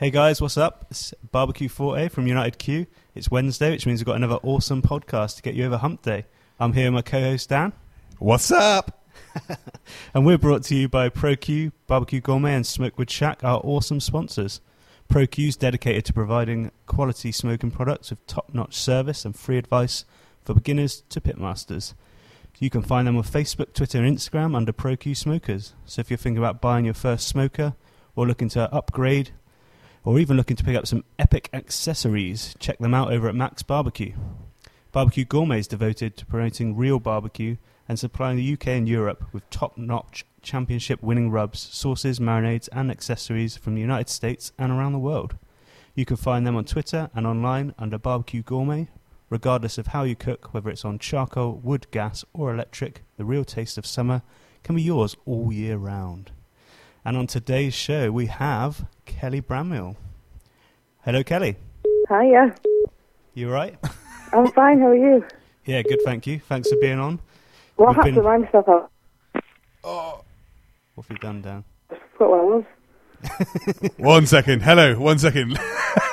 Hey guys, what's up? It's Barbecue Forte from United Q. It's Wednesday, which means we've got another awesome podcast to get you over hump day. I'm here with my co-host Dan, What's up? and we're brought to you by ProQ, Barbecue Gourmet, and Smokewood Shack, our awesome sponsors. ProQ is dedicated to providing quality smoking products with top-notch service and free advice for beginners to pitmasters. You can find them on Facebook, Twitter, and Instagram under ProQ Smokers. So if you're thinking about buying your first smoker or looking to upgrade or even looking to pick up some epic accessories, check them out over at Max Barbecue. Barbecue Gourmet is devoted to promoting real barbecue and supplying the UK and Europe with top notch championship winning rubs, sauces, marinades, and accessories from the United States and around the world. You can find them on Twitter and online under Barbecue Gourmet. Regardless of how you cook, whether it's on charcoal, wood, gas, or electric, the real taste of summer can be yours all year round. And on today's show, we have Kelly Bramill. Hello, Kelly. Hiya. You all right? I'm fine, how are you? Yeah, good, thank you. Thanks for being on. Well, We've I had been- to rhyme stuff out. Oh. What have you done, Dan? I forgot what I was. One second. Hello. One second.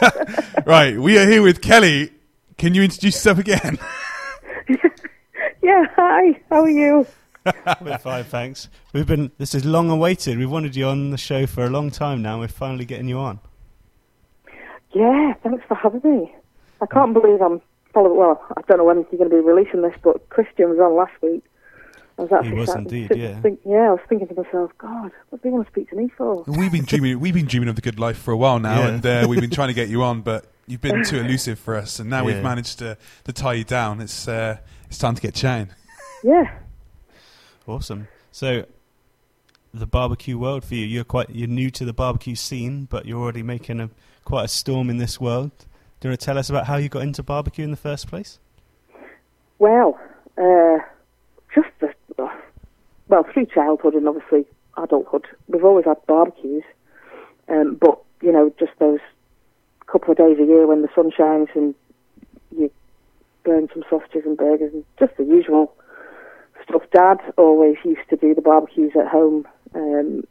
right. We are here with Kelly. Can you introduce yourself again? Yeah, hi, how are you? We're fine, thanks. We've been. This is long awaited. We've wanted you on the show for a long time now. We're finally getting you on. Yeah, thanks for having me. I can't believe I'm following, well, I don't know when you're going to be releasing this, but Christian was on last week. I was actually was indeed, sit- yeah. Think, yeah, I was thinking to myself, God, what do they want to speak to me for? We've been dreaming. We've been dreaming of the good life for a while now, Yeah. and uh, we've been trying to get you on, but you've been too elusive for us, and now Yeah. we've managed to, to tie you down. It's uh, it's time to get chatting. Yeah, Awesome. So, the barbecue world for you. You're quite. You're new to the barbecue scene, but you're already making a quite a storm in this world. Do you want to tell us about how you got into barbecue in the first place? well, uh, just the, well, through childhood and obviously adulthood, we've always had barbecues, um, but, you know, just those couple of days a year when the sun shines and you burn some sausages and burgers and just the usual stuff. Dad always used to do the barbecues at home um,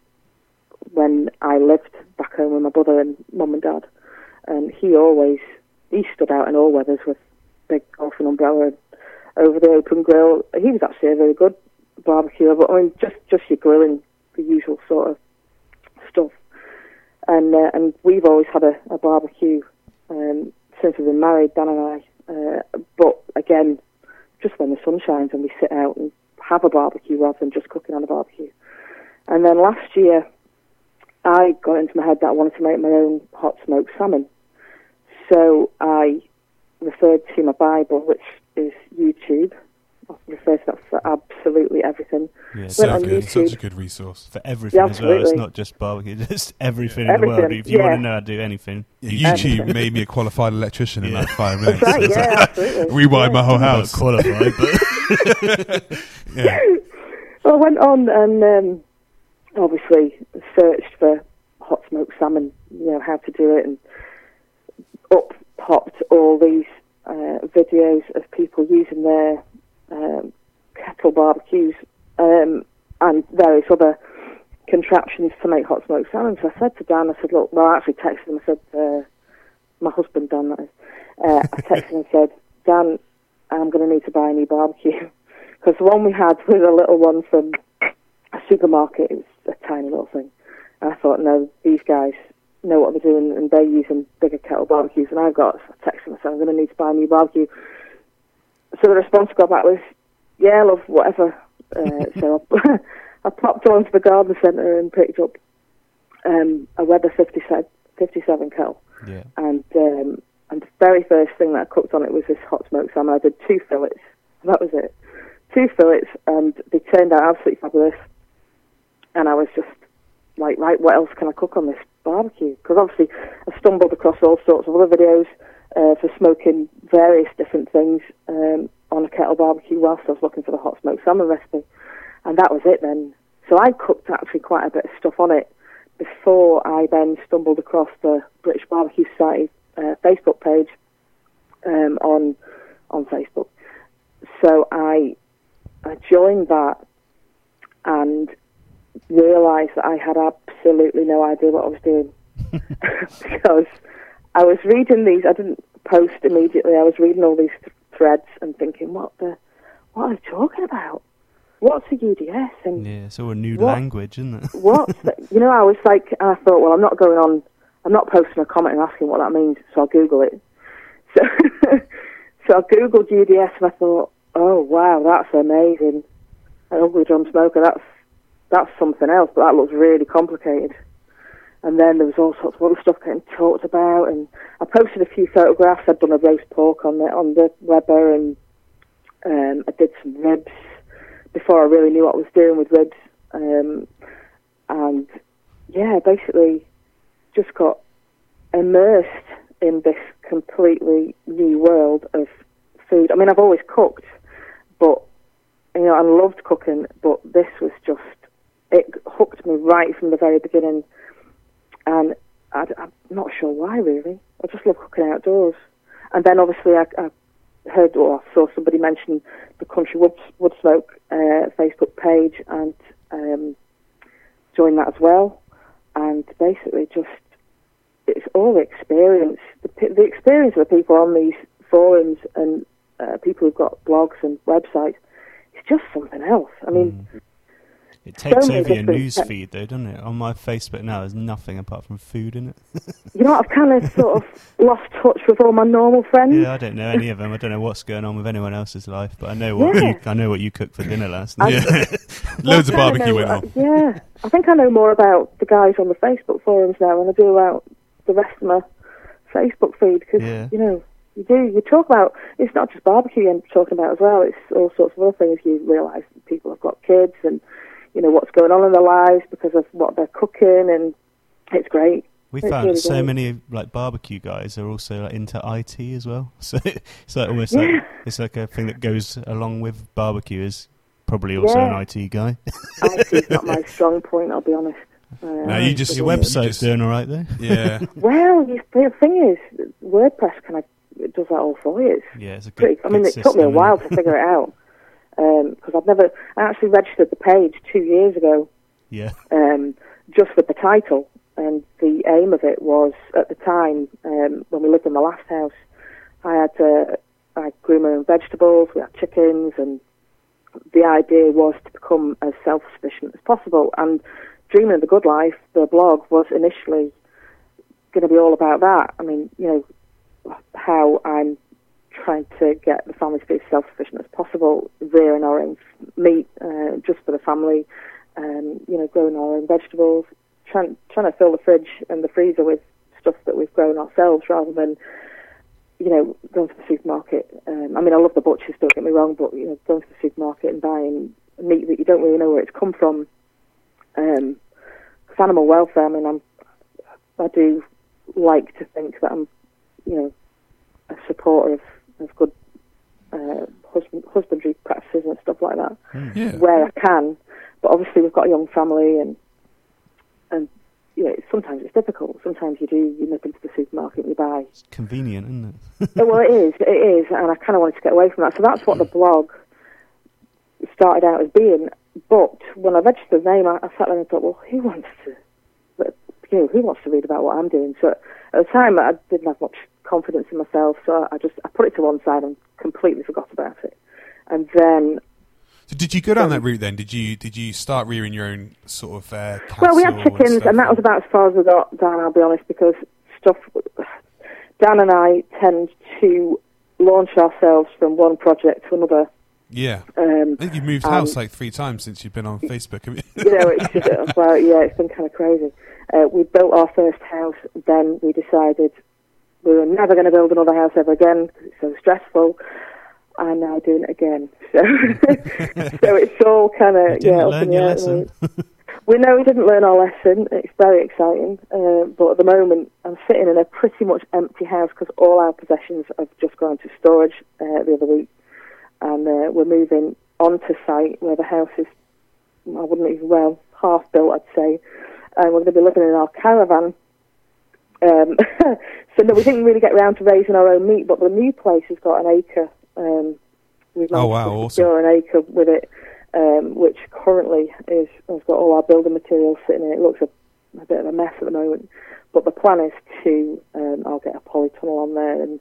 when I lived back home with my brother and mum and dad, and he always he stood out in all weathers with big golfing umbrella over the open grill. He was actually a very good barbecuer, but I mean just just your grilling, the usual sort of stuff. And uh, and we've always had a, a barbecue um, since we've been married, Dan and I. Uh, but again, just when the sun shines and we sit out and have a barbecue rather than just cooking on a barbecue. And then last year, I got into my head that I wanted to make my own hot smoked salmon. So I referred to my Bible, which is YouTube. I refer to that for absolutely everything. Yeah, So- good. YouTube. Such a good resource. for everything Yeah, as well. It's not just barbecue, just everything, in the world. If you want to know how to do anything, Yeah, YouTube. YouTube made me a qualified electrician in Yeah. like five minutes. Right, yeah, absolutely. Rewired my whole Not house. qualified, but Yeah. Well, I went on and um, obviously searched for hot smoked salmon, you know, how to do it, and up popped all these uh, videos of people using their um, kettle barbecues um, and various other contraptions to make hot smoked salmon. So I said to Dan, I said, look, well, I actually texted him, I said, uh, my husband, Dan, that is, uh, I texted him and said, Dan, I'm going to need to buy a new barbecue. Because the one we had was a little one from a supermarket. It was a tiny little thing. And I thought, no, these guys know what they're doing and they're using bigger kettle barbecues. And I've got a text I said, I'm going to need to buy a new barbecue. So the response I got back was, yeah, love, whatever. Uh, so I, I popped onto the garden centre and picked up um, a Weber 57, 57 kettle. yeah, And um, and the very first thing that I cooked on it was this hot smoked salmon. I did two fillets. And that was it. Two fillets, and they turned out absolutely fabulous. And I was just like, right, what else can I cook on this barbecue? Because obviously, I stumbled across all sorts of other videos uh, for smoking various different things um, on a kettle barbecue whilst I was looking for the hot smoked salmon recipe. And that was it then. So I cooked actually quite a bit of stuff on it before I then stumbled across the British Barbecue Society uh, Facebook page um, on on Facebook. So I I joined that and realised that I had absolutely no idea what I was doing. because I was reading these. I didn't post immediately. I was reading all these th- threads and thinking, what the, what are they talking about? What's a UDS? And Yeah, so a new What? language, isn't it? what you know? I was like, I thought, well, I'm not going on. I'm not posting a comment and asking what that means, so I'll Google it. So, so I googled UDS and I thought, oh wow, that's amazing. An ugly drum smoker. That's that's something else, but that looks really complicated. And then there was all sorts of other stuff getting talked about, and I posted a few photographs. I'd done a roast pork on the on the Weber, and um, I did some ribs before I really knew what I was doing with ribs. Um, and yeah, basically just got immersed in this completely new world of food. I mean, I've always cooked, but you know, I loved cooking, but this was just it hooked me right from the very beginning, and I, am not sure why really. I just love cooking outdoors, and then obviously I, I heard or saw somebody mention the Country Wood, Wood Smoke uh, Facebook page and um, joined that as well, and basically just it's all experience. The, the experience of the people on these forums and uh, people who've got blogs and websites is just something else. I mean, Mm. It takes over your news feed, though, doesn't it? On my Facebook now, there's nothing apart from food in it. you know, I've kind of sort of lost touch with all my normal friends. Yeah, I don't know any of them. I don't know what's going on with anyone else's life, but I know what Yeah. you, I know what you cooked for dinner last night. Yeah. Loads of Well, I kinda barbecue know- went uh, on. Yeah, I think I know more about the guys on the Facebook forums now than I do about the rest of my Facebook feed because Yeah. you know you do you talk about it's not just barbecue you're talking about as well. It's all sorts of other things. You realise people have got kids and you know what's going on in their lives because of what they're cooking, and it's great. We It's found really so great. many like barbecue guys are also like, into IT as well. So it's like almost Yeah. like it's like a thing that goes along with barbecue is probably also Yeah. an IT guy. IT's not my strong point. I'll be honest. Uh, No, you just- Your website's just- doing all right though. Yeah. well, you, the thing is, WordPress kind of does that all for you. It's Yeah, it's a good. pretty. I mean, good it took me a while to figure it out because I've never. I actually registered the page two years ago. Yeah, um, just with the title, and the aim of it was at the time um, when we lived in the last house. I had uh, I grew my own vegetables. We had chickens, and the idea was to become as self-sufficient as possible. And dreaming of the good life, the blog was initially going to be all about that. I mean, you know, how I'm trying to get the family to be as self-sufficient as possible, rearing our own meat uh, just for the family, um, you know, growing our own vegetables, trying trying to fill the fridge and the freezer with stuff that we've grown ourselves rather than, you know, going to the supermarket. Um, I mean, I love the butchers, don't get me wrong, but you know, going to the supermarket and buying meat that you don't really know where it's come from. Um, 'cause animal welfare. I mean, I'm I do like to think that I'm, you know, a supporter of, of good uh, husband, husbandry practices and stuff like that Yeah. where I can. But obviously, we've got a young family, and and you know, sometimes it's difficult. Sometimes you do you nip into the supermarket and you buy. it's convenient, isn't it? Oh, well, it is, it is, and I kind of wanted to get away from that. So that's what the blog started out as being. But when I registered the name, I, I sat there and thought, well, who wants to, you know, who wants to read about what I'm doing? So at the time, I didn't have much confidence in myself, so I just I put it to one side and completely forgot about it. And then So did you go down that route then? Did you did you start rearing your own sort of uh, Well, we had chickens, stuff and that was about as far as we got down. I'll be honest, because stuff. Dan and I tend to launch ourselves from one project to another. Yeah. Um, I think you've moved house like three times since you've been on Facebook. you know, it's just, well, yeah, it's been kind of crazy. Uh, we built our first house, then we decided we were never going to build another house ever again because it's so stressful. And now doing it again, so so it's all kind of yeah. learn your lesson. We know we didn't learn our lesson. It's very exciting, uh, but at the moment I'm sitting in a pretty much empty house because all our possessions have just gone to storage uh, the other week, and uh, we're moving onto site where the house is. I wouldn't even well half built, I'd say, and we're going to be living in our caravan. Um, so no, we didn't really get around to raising our own meat, but the new place has got an acre. Um, we've Oh, wow, to awesome. an acre with it um, which currently is has got all our building materials sitting in it. It looks a, a bit of a mess at the moment, but the plan is to um, I'll get a polytunnel on there and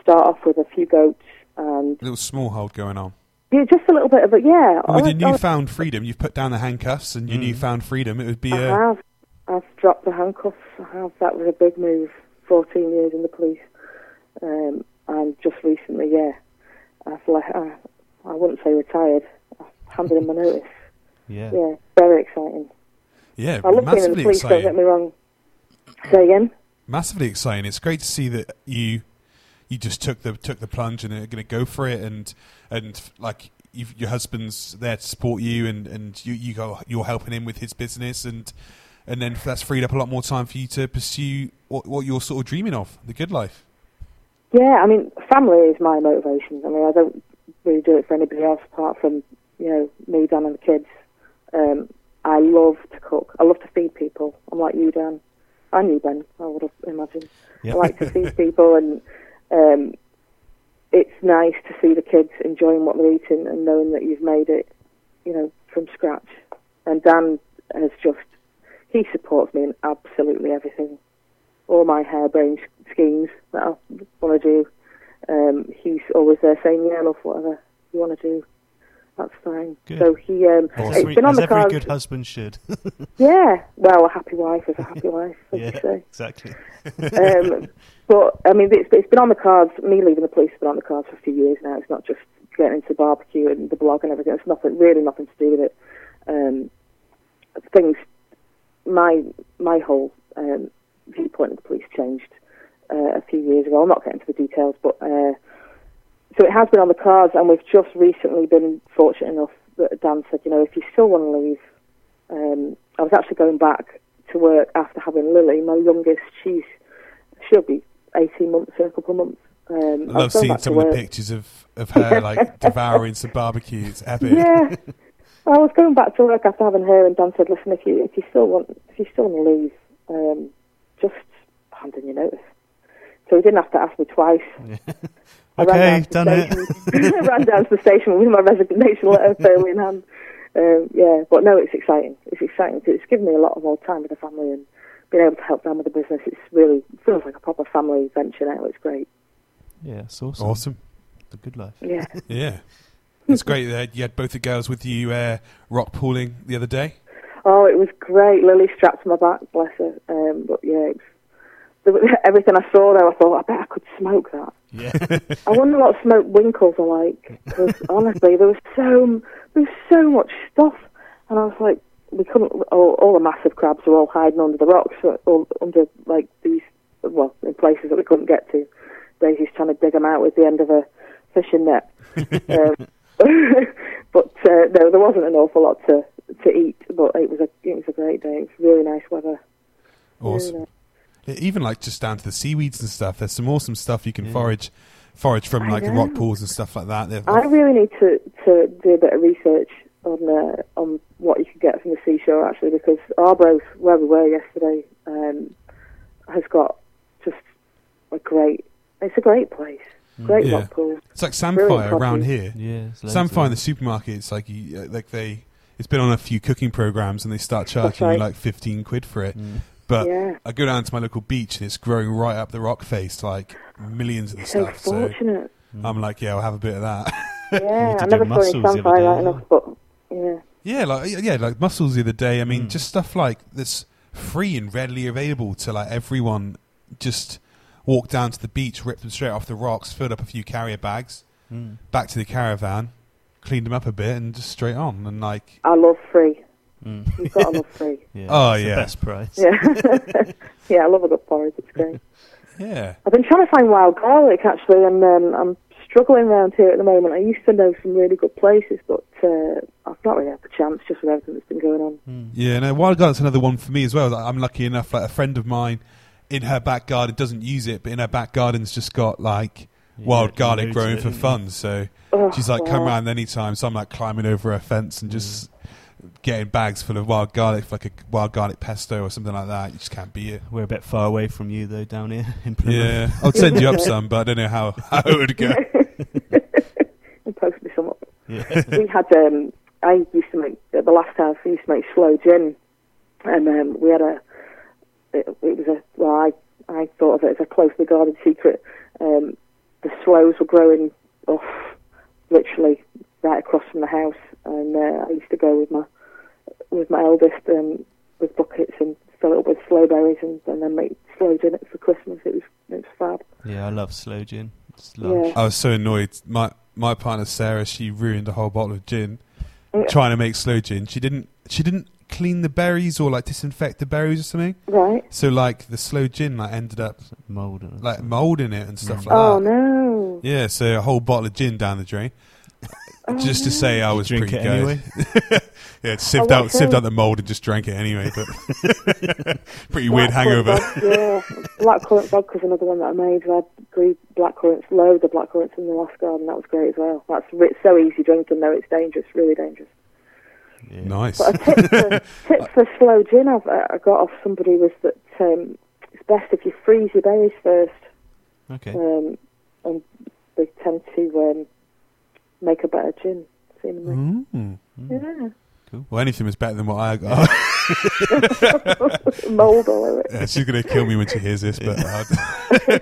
start off with a few goats and a little small hold going on. yeah, just a little bit of it. Yeah, And with I- your I- newfound freedom, you've put down the handcuffs and your Mm. newfound freedom. It would be I a have. I've dropped the handcuffs. I have. That was a big move. 14 years in the police. Um, and just recently, yeah, I've le- I, I wouldn't say retired. I've handed in my notice. Yeah. Yeah, very exciting. yeah, I love being in the police, don't get me wrong. Say again? Massively exciting. It's great to see that you you just took the took the plunge and are going to go for it, and and like you've, your husband's there to support you, and and you you go you're helping him with his business, and and then that's freed up a lot more time for you to pursue what what you're sort of dreaming of, the good life. Yeah, I mean, family is my motivation. I mean, I don't really do it for anybody else apart from, you know, me, Dan, and the kids. Um, I love to cook. I love to feed people. I'm like you, Dan. And you, Ben, I would have imagined. Yeah. I like to feed people, and um, it's nice to see the kids enjoying what they're eating and knowing that you've made it, you know, from scratch. And Dan has just, he supports me in absolutely everything. All my harebrained schemes that I want to do. Um, he's always there saying, yeah, love, whatever you want to do, that's fine. Good. So he, um, Awesome. it's every, been on the every cards. good husband should. Yeah, well, a happy wife is a happy wife, yeah, say. exactly. Um, but I mean, it's, it's been on the cards. Me leaving the police has been on the cards for a few years now. It's not just getting into barbecue and the blog and everything. It's nothing, really, nothing to do with it. Um, things, my my whole um, viewpoint of the police changed uh, a few years ago. I'll not get into the details, but uh, so it has been on the cards, and we've just recently been fortunate enough that Dan said, you know, if you still want to leave, um, I was actually going back to work after having Lily, my youngest. She's she'll be eighteen months in a couple of months. Um, I love seeing some of the pictures of, of her like devouring some barbecue. It's epic. Yeah, I was going back to work after having her, and Dan said, "Listen, if you if you still want if you still want to leave, um, just hand in your notice." So he didn't have to ask me twice. I Okay, ran down done to it. the station, I ran down to the station with my resignation letter firmly in hand. Um, yeah, but no, it's exciting. It's exciting. It's given me a lot of more time with the family and being able to help them with the business. It's really feels like a proper family venture now. It's great. Yeah, it's awesome. Awesome. The good life. Yeah. Yeah. It's great that you had both the girls with you uh, rock pooling the other day. Oh, it was great. Lily strapped to my back, bless her. Um, but yeah, it's, was- everything I saw there, I thought, I bet I could smoke that. Yeah. I wonder what smoke winkles are like. Because honestly, there was so there was so much stuff, and I was like, we couldn't. All, all the massive crabs were all hiding under the rocks, uh, all under like these, well, in places that we couldn't get to. Daisy's trying to dig them out with the end of a fishing net. um, but uh, no, there wasn't an awful lot to to eat. But it was a it was a great day. It was really nice weather. Really Awesome. nice. Even like just down to the seaweeds and stuff. There's some awesome stuff you can Yeah. forage, forage from like the rock pools and stuff like that. They're- I really need to, to do a bit of research on uh, on what you can get from the seashore actually because Arbroath, where we were yesterday, um, has got just a great. It's a great place. Great Yeah. rock pool. It's like Brilliant Samphire around here. Yeah. it's loads Samphire in the supermarket. It's like you, uh, like they. It's been on a few cooking programs and they start charging right. you like 15 quid for it. Mm. But yeah, I go down to my local beach and it's growing right up the rock face, like millions of the so stuff. So fortunate. I'm like, yeah, I'll have a bit of that. yeah, I never saw any mussels samphire day enough, but yeah, Yeah, like yeah, like mussels the other day. I mean, Mm. just stuff like that's free and readily available to like everyone. Just walk down to the beach, rip them straight off the rocks, filled up a few carrier bags, Mm. back to the caravan, cleaned them up a bit, and just straight on. And like, I love free. Mm. You've got to love free. Yeah, Oh, it's the yeah. best price. Yeah, yeah, I love a good porridge. It's great. yeah, I've been trying to find wild garlic actually, and um, I'm struggling around here at the moment. I used to know some really good places, but uh, I've not really had the chance just with everything that's been going on. Mm. yeah. No, wild garlic's another one for me as well. I'm lucky enough. Like a friend of mine in her back garden doesn't use it, but in her back garden's just got like Yeah, wild you garlic loads growing it, for fun. So Oh, she's like, come wow. round any time. So I'm like climbing over her fence and just getting bags full of wild garlic, for like a wild garlic pesto or something like that. You just can't beat it. We're a bit far away from you though, down here in Plymouth. Yeah, I'll send you up some, but I don't know how, how it would go. and post me some up. Yeah. we had um I used to make the last house we used to make slow gin and um we had a it, it was a well I I thought of it as a closely guarded secret. Um, the sloes were growing off literally right across from the house, and uh, I used to go with my with my eldest um, with buckets and fill it up with sloe berries and, and then make sloe gin for Christmas. It was it was fab. Yeah, I love sloe gin. It's Yeah. I was so annoyed. My my partner Sarah, she ruined a whole bottle of gin Yeah. trying to make sloe gin. She didn't. She didn't clean the berries or like disinfect the berries or something. Right. So like the sloe gin like ended up Mold. and like something. mold in it and stuff Mm. like Oh that. no. Yeah, so a whole bottle of gin down the drain. Oh, just to no. say I was drink pretty it good. anyway. yeah, sieved Oh, out what sieved out the mold and just drank it anyway. But pretty weird Blackcurrant hangover. vodka, yeah, blackcurrant vodka's another one that I made. I grew blackcurrants, loads of blackcurrants in the last garden. That was great as well. That's re- so easy drinking though. It's dangerous, really dangerous. Yeah. Nice. But a tip for, tip for sloe gin I've, I got off somebody was that um, it's best if you freeze your berries first, Okay. um, and they tend to um, make a better gin. Seemingly, Mm. Mm. yeah. Cool. Well, anything was better than what I got. Mold all over it. Yeah, she's gonna kill me when she hears this, but uh,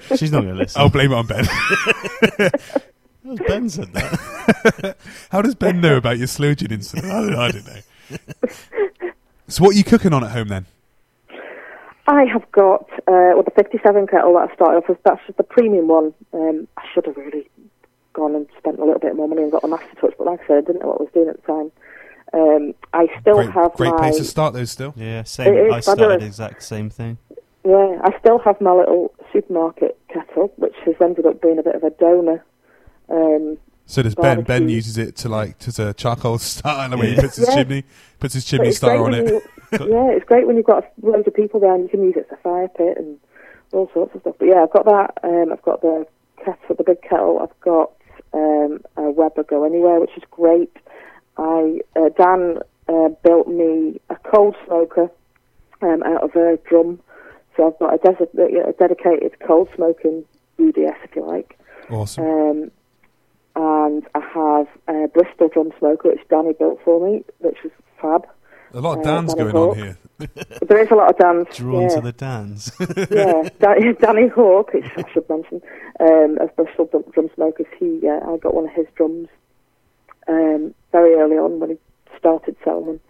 She's not going to listen. I'll blame it on Ben. Ben said that. How does Ben know about your sloe gin incident? I don't, I don't know. So, what are you cooking on at home then? I have got uh, well the 57 kettle that I started off with. That's just the premium one. Um, I should have really gone and spent a little bit more money and got a master touch, but like I said, I didn't know what I was doing at the time. Um, I still great have great my place to start those still. Yeah, same. It is I started the exact same thing. yeah, I still have my little supermarket kettle, which has ended up being a bit of a donor. Um, So does Ben? Ben uses it to like as a charcoal starter when he puts his Yeah. chimney puts his chimney starter on it. You, yeah, it's great when you've got loads of people there and you can use it as a fire pit and all sorts of stuff. But yeah, I've got that. Um, I've got the kettle, the big kettle. I've got um, a Weber Go Anywhere, which is great. I uh, Dan uh, built me a cold smoker um, out of a drum, so I've got a, des- a dedicated cold smoking UDS, if you like. Awesome. Um, and I have a Bristol drum smoker, which Danny built for me, which was fab. A lot of uh, Dan's Danny going on here. There is a lot of dance. Drawn yeah. to the dance. yeah, Dan- Danny Hawk, which I should mention, um, of Bristol drum, drum Smokers. He, uh, I got one of his drums um, very early on when he started selling them,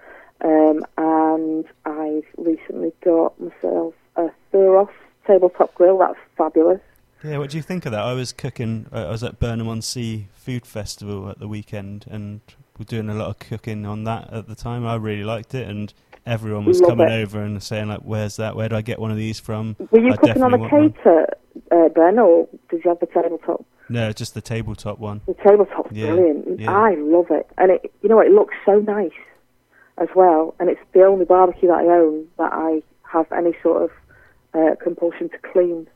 um, and I've recently got myself a Thuros tabletop grill. That's fabulous. Yeah, what do you think of that? I was cooking. uh, I was at Burnham on Sea Food Festival at the weekend, and we're doing a lot of cooking on that at the time. I really liked it, and everyone was Love coming it. over and saying like, "Where's that? Where do I get one of these from?" Were you I cooking on a cater, uh, Ben, or did you have the tabletop? No, just the tabletop one. The tabletop's Yeah, brilliant. yeah. I love it, and it, you know, what, it looks so nice as well. And it's the only barbecue that I own that I have any sort of uh, compulsion to clean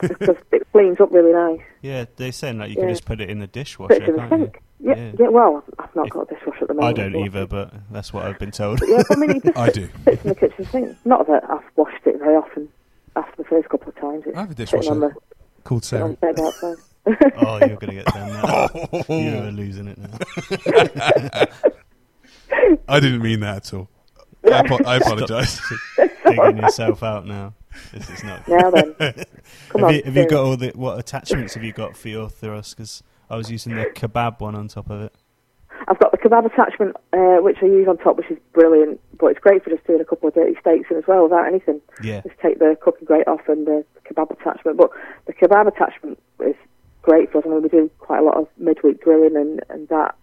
because it cleans up really nice. Yeah, they're saying like you Yeah. can just put it in the dishwasher, Fits in the sink. Yeah, Yeah. yeah. Well, I've not If- got a dishwasher at the moment. I don't either, but that's what I've been told. But yeah, I mean, it just I do. fits in the kitchen sink. Not that I've washed it very often. After the first couple of times, it's I have a dishwasher the, called sitting Sarah. the table outside. oh, you're gonna get down now. you are losing it now. I didn't mean that at all. I, apo- I apologise. Digging yourself out now. This is not. Now then, come have on. you, have you got all the what attachments have you got for your Thuros? Because I was using the kebab one on top of it. I've got the kebab attachment, uh, which I use on top, which is brilliant. But it's great for just doing a couple of dirty steaks in as well, without anything. Yeah, Just take the cooking grate off and the kebab attachment. But the kebab attachment is great for us. I mean, we do quite a lot of midweek grilling, and and that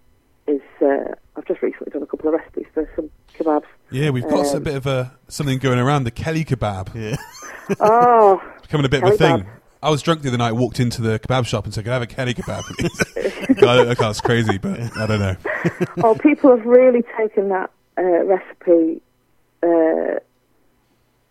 is. Uh, I've just recently done a couple of recipes for some kebabs. Yeah, we've got a Um, bit of a something going around. The Kelly kebab yeah. oh, becoming a bit of a Kelly thing. I was drunk the other night, walked into the kebab shop and said, "Can I have a Kelly kebab?" please?" I don't know, that's crazy, but I don't know. oh, people have really taken that uh, recipe uh,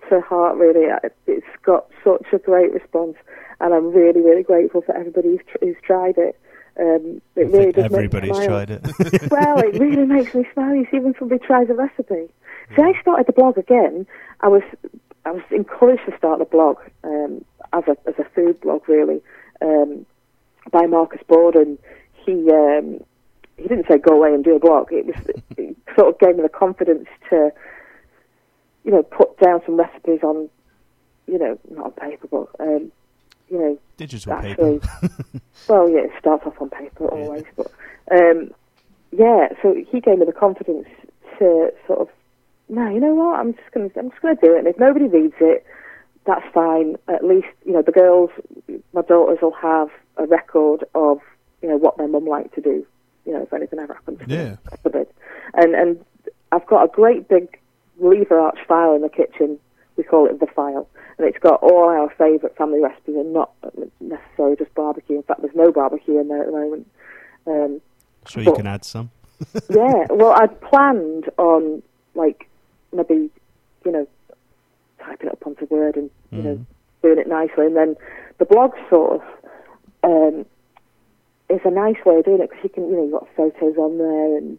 to heart. Really, Uh, it's got such a great response, and I'm really, really grateful for everybody who's, tr- who's tried it. Um, I it really think does make me everybody's smile. tried it. well, it really makes me smile. You see, when somebody tries a recipe. See, I started the blog again. I was I was encouraged to start the blog um, as a as a food blog, really, um, by Marcus Bawdon. He um, he didn't say go away and do a blog. It was it sort of gave me the confidence to, you know, put down some recipes on you know, not on paper, but um, you know, Digital actually, paper. well, yeah, it starts off on paper always, but um, yeah. So he gave me the confidence to sort of, no, you know what? I'm just gonna, I'm just gonna do it. And if nobody reads it, that's fine. At least, you know, the girls, my daughters will have a record of, you know, what their mum liked to do. You know, if anything ever happens. to Yeah. them. And and I've got a great big lever arch file in the kitchen. We call it the file, and it's got all our favourite family recipes, and not necessarily just barbecue. In fact, there's no barbecue in there at the moment. Um, sure you but- can add some. yeah, well, I'd planned on like maybe you know typing it up onto Word and you know Mm. doing it nicely, and then the blog sort of um, is a nice way of doing it because you can you know you've got photos on there, and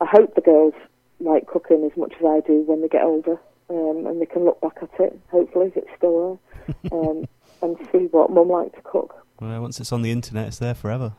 I hope the girls like cooking as much as I do when they get older, um, and they can look back at it. Hopefully, if it's still there, um, and see what Mum liked to cook. Well, once it's on the internet, it's there forever.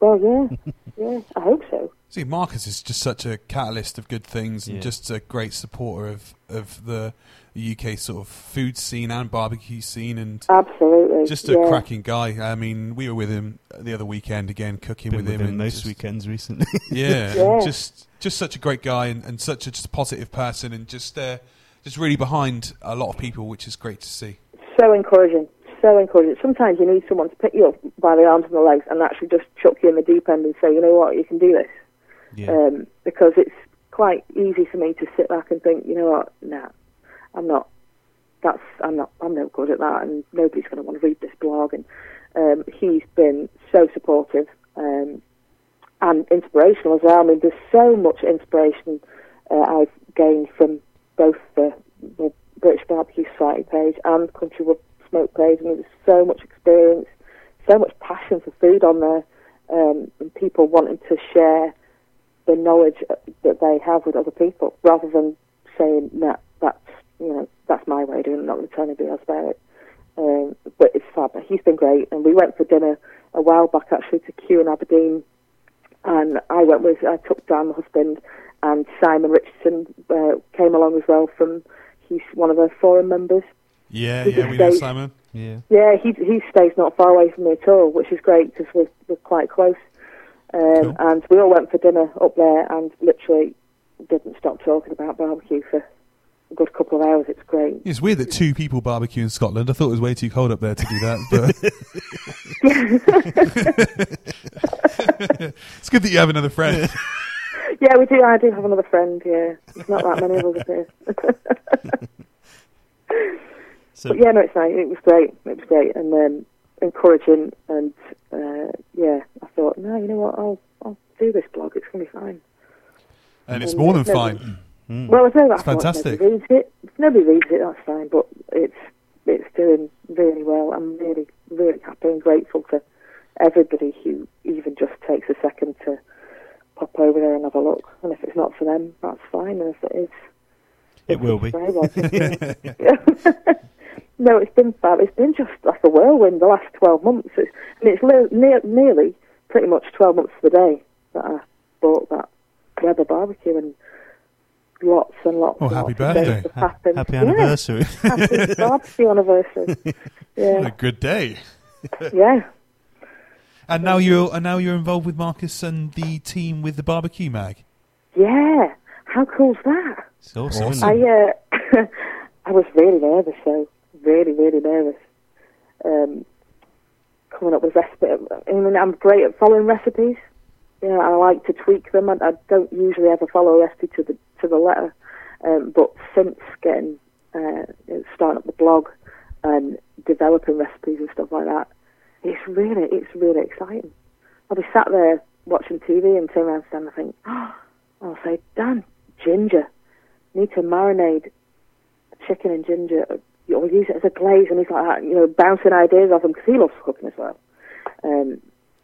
Well, yeah, yeah, I hope so. See, Marcus is just such a catalyst of good things and Yeah. just a great supporter of, of the UK sort of food scene and barbecue scene and Absolutely, just a yeah. cracking guy. I mean, we were with him the other weekend again, cooking Been with him. and most just- weekends recently. Yeah, Yeah. just just such a great guy and, and such a just positive person and just uh, just really behind a lot of people, which is great to see. so encouraging, so encouraging. Sometimes you need someone to pick you up by the arms and the legs and actually just chuck you in the deep end and say, you know what, you can do this. yeah. Um, because it's quite easy for me to sit back and think, you know what, nah, I'm not. That's I'm not. I'm no good at that, and nobody's going to want to read this blog. And um, he's been so supportive um, and inspirational as well. I mean, there's so much inspiration uh, I've gained from both the, the British Barbecue Society page and Country Wood Smoke page. I mean, there's so much experience, so much passion for food on there, um, and people wanting to share the knowledge that they have with other people, rather than saying that that's you know that's my way of doing it, not going to tell anybody else about it. Um, but it's fab. He's been great, and we went for dinner a while back actually to Kew in Aberdeen, and I went with I took down my husband, and Simon Richardson uh, came along as well from he's one of the forum members. Yeah, He's yeah, a we know Simon. yeah. Yeah, he he stays not far away from me at all, which is great because we're we're quite close. Um, Cool. And we all went for dinner up there, and literally didn't stop talking about barbecue for a good couple of hours. It's great. It's weird that two people barbecue in Scotland. I thought it was way too cold up there to do that, but it's good that you have another friend. Yeah, we do. I do have another friend. Yeah, there's not that many of us up here. So, But yeah, no, it's nice. It was great. It was great and um, encouraging. And uh, yeah, I thought, no, you know what? I'll I'll do this blog. It's going to be fine. And it's more than there's no- fine. mm. Well, no, It's fantastic. Nobody reads it. If nobody reads it, that's fine. But it's it's doing really well. I'm really really happy and grateful to everybody who even just takes a second to pop over there and have a look. And if it's not for them, that's fine. And if it is, It will be. well. Yeah. no, it's been fab. It's been just like a whirlwind the last twelve months. It's, I mean, it's le- near, nearly pretty much twelve months to the day that I bought that Weber barbecue and lots and lots. Oh, happy lots birthday. have happened. Happy Yeah, anniversary. happy barbecue anniversary. What a good day. yeah. And now you're and now you're involved with Marcus and the team with the barbecue mag. Yeah, how cool's that? It's awesome, Awesome. I uh, I was really nervous, though. Really, really nervous. Um, coming up with recipes. I mean, I'm great at following recipes. You know, I like to tweak them. I, I don't usually ever follow a recipe to the to the letter. Um, but since getting uh, starting up the blog and developing recipes and stuff like that, it's really it's really exciting. I'll be sat there watching TV and turn around and think, oh, I'll say, Dan, ginger. Need to marinate chicken and ginger or use it as a glaze. And he's like that, you know, bouncing ideas off him because he loves cooking as well. Um,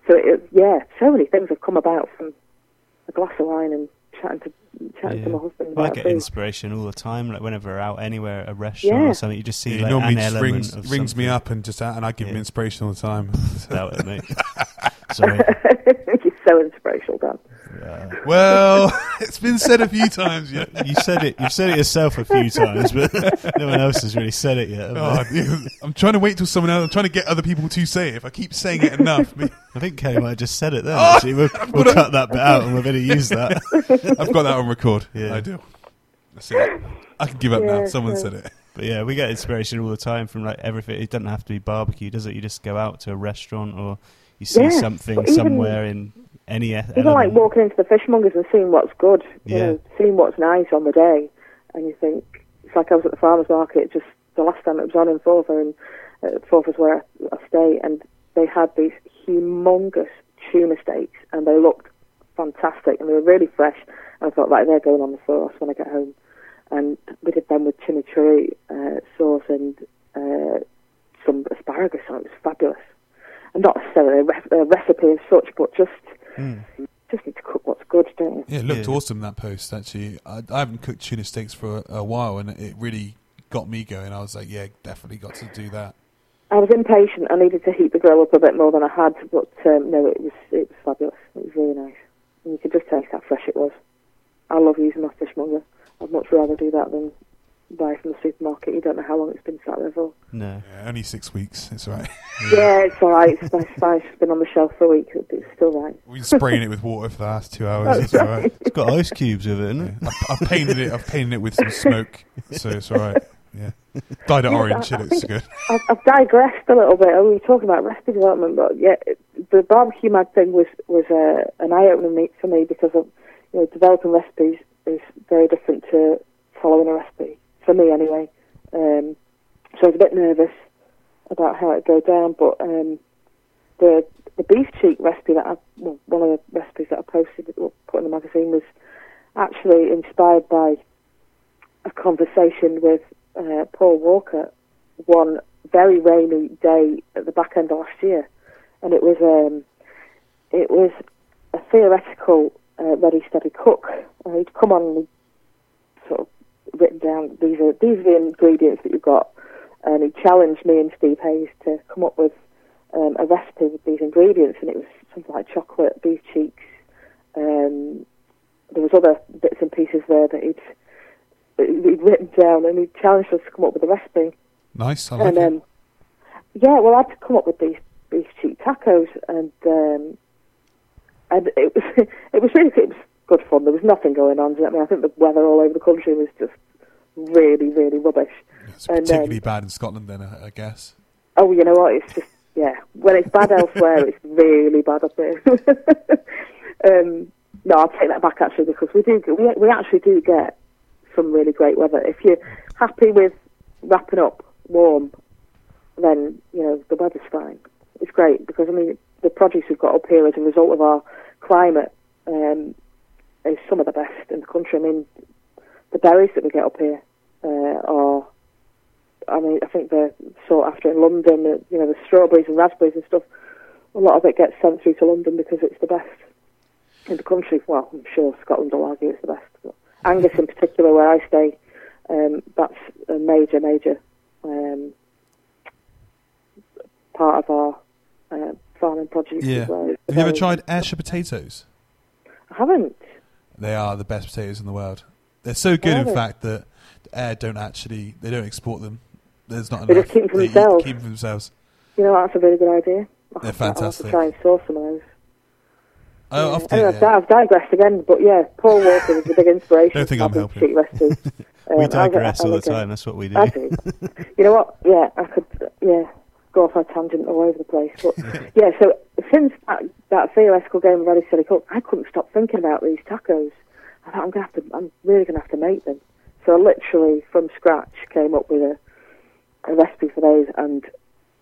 so, it, yeah, so many things have come about from a glass of wine and chatting to chatting to my husband Well, I get food. inspiration all the time. Like whenever we're out anywhere, at a restaurant Yeah. or something, you just see He like normally an just element rings, of rings me up and just and I give him inspiration all the time. Doubt it, mate. Sorry. You're so inspirational, Dan. Uh, Well, it's been said a few times. Yeah. you said it. You've said it yourself a few times, but no one else has really said it yet. Oh, dude, I'm trying to wait till someone else. I'm trying to get other people to say it. If I keep saying it enough, me- I think Kelly might have just said it then. Oh, actually. We'll, we'll cut that bit out and we're going to use that. I've got that on record. Yeah. I do. That's it. I can give up now. Someone so- said it. But yeah, we get inspiration all the time from like everything. It doesn't have to be barbecue, does it? You just go out to a restaurant or you see Yeah, something even- somewhere in any e- Even like walking into the fishmongers and seeing what's good, you Yeah. know, seeing what's nice on the day, and you think it's like I was at the farmers market just the last time it was on in Forfar, and uh, Forfar's where I, I stay, and they had these humongous tuna steaks, and they looked fantastic, and they were really fresh. And I thought, right, they're going on the sauce when I get home, and we did them with chimichurri uh, sauce and uh, some asparagus, and it was fabulous. And not necessarily a, re- a recipe as such, but just Mm. just need to cook what's good, don't you? Yeah, it looked Yeah. awesome that post. Actually, I, I haven't cooked tuna steaks for a, a while, and it really got me going. I was like, yeah, definitely got to do that. I was impatient. I needed to heat the grill up a bit more than I had, but um, no, it was it was fabulous. It was really nice, and you could just taste how fresh it was. I love using my fishmonger. I'd much rather do that than buy from the supermarket. You don't know how long it's been sat there for. No. Yeah, only six weeks. It's all right. Yeah, it's all right. It's nice. fine. It's been on the shelf for a week. It's still right. We've been spraying it with water for the last two hours. It's all right. It's got ice cubes with it, isn't Yeah. it? I've, I've painted it. I've painted it with some smoke, so it's all right. Yeah, dyed it Yeah, orange. I- It looks good. I've, I've digressed a little bit. We were talking about recipe development, but yeah, the barbecue mag thing was was uh, an eye opener for me because of you know developing recipes is very different to following a recipe for me anyway. Um, so I was a bit nervous about how it'd go down, but um, the the beef cheek recipe that I well, one of the recipes that I posted put in the magazine was actually inspired by a conversation with uh, Paul Walker one very rainy day at the back end of last year, and it was um, it was a theoretical uh, ready steady cook. Uh, he'd come on and sort of written down these are these are the ingredients that you've got, and he challenged me and Steve Hayes to come up with um, a recipe with these ingredients, and it was something like chocolate, beef cheeks. Um, there was other bits and pieces there that he'd he'd written down, and he challenged us to come up with a recipe. Nice. I like And um, yeah, well, I had to come up with these beef cheek tacos, and um, and it was it was really it was good fun. There was nothing going on. do you know what I mean, I think the weather all over the country was just really, really rubbish. It's and, particularly um, bad in Scotland, then I, I guess. Oh, you know what? It's just yeah. When it's bad elsewhere, it's really bad up here. um, no, I'll take that back actually because we do we we actually do get some really great weather. If you're happy with wrapping up warm, then you know the weather's fine. It's great because I mean the produce we've got up here as a result of our climate um, is some of the best in the country. I mean the berries that we get up here uh, are I mean, I think they're sought after in London. uh, You know, the strawberries and raspberries and stuff. A lot of it gets sent through to London because it's the best in the country. Well, I'm sure Scotland will argue it's the best. But Angus, in particular, where I stay, um, that's a major, major um, part of our uh, farming produce. Yeah. As well. Have you ever tried Ayrshire potatoes? I haven't. They are the best potatoes in the world. They're so good, in fact, that Ayr don't actually they don't export them. There's not They enough. just keep them for They themselves. Keep them for themselves. You know, that's a really good idea. I'll They're to- I'll have to try and source some of those. Oh, Yeah. often, Anyway, yeah. I've digressed again, but yeah, Paul Walker was a big inspiration. Don't think I'm helping. recipes. Um, we I digress I all the time. That's what we do. I do. you know what? Yeah, I could. Yeah, go off on a tangent all over the place. But yeah, so since that, that theoretical game of Ready Silly Cook, I couldn't stop thinking about these tacos. I thought I'm gonna have to. I'm really gonna have to make them. So I literally from scratch came up with a, a recipe for those, and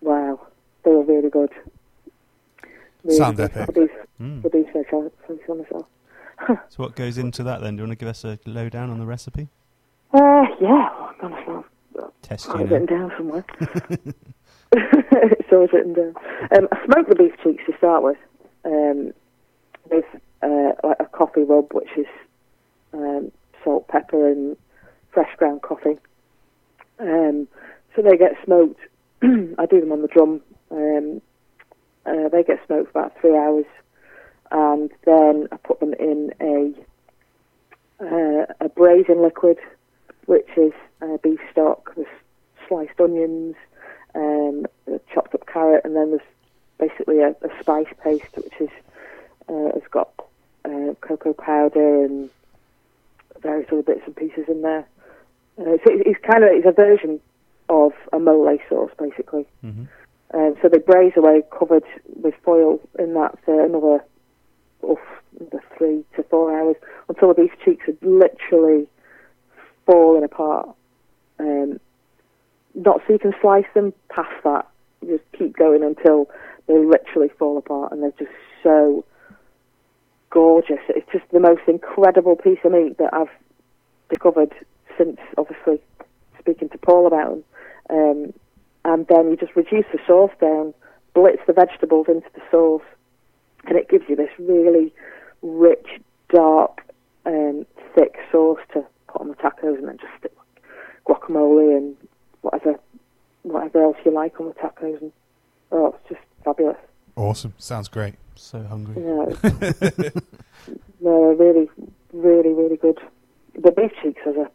wow, they were really good. Really Sound good. epic. These, Mm. these myself. So what goes into that then? Do you want to give us a lowdown on the recipe? Uh, yeah, oh, goodness, I'll Test I've you now. written down somewhere. it's always written down. Um, I smoked the beef cheeks to start with, um, with uh, like a coffee rub, which is um, salt, pepper, and fresh ground coffee. Um, so they get smoked. I do them on the drum. Um, uh, they get smoked for about three hours. and then I put them in a uh, a braising liquid, which is uh, beef stock, with sliced onions, um, chopped up carrot, and then there's basically a, a spice paste, which is uh, has got uh, cocoa powder and various other bits and pieces in there. Uh, so it's, it's kind of it's a version of a mole sauce, basically. hmm Um, so they braise away, covered with foil in that for another, oof, another three to four hours until the beef cheeks are literally falling apart. Um, not so you can slice them past that. You just keep going until they literally fall apart, and they're just so gorgeous. It's just the most incredible piece of meat that I've discovered since, obviously, speaking to Paul about them. Um, and then you just reduce the sauce down, blitz the vegetables into the sauce, and it gives you this really rich, dark, um, thick sauce to put on the tacos, and then just stick guacamole and whatever, whatever else you like on the tacos, and oh, it's just fabulous. Awesome. Sounds great. So hungry. Yeah, it's- no, they're really, really, really good. The beef cheeks as a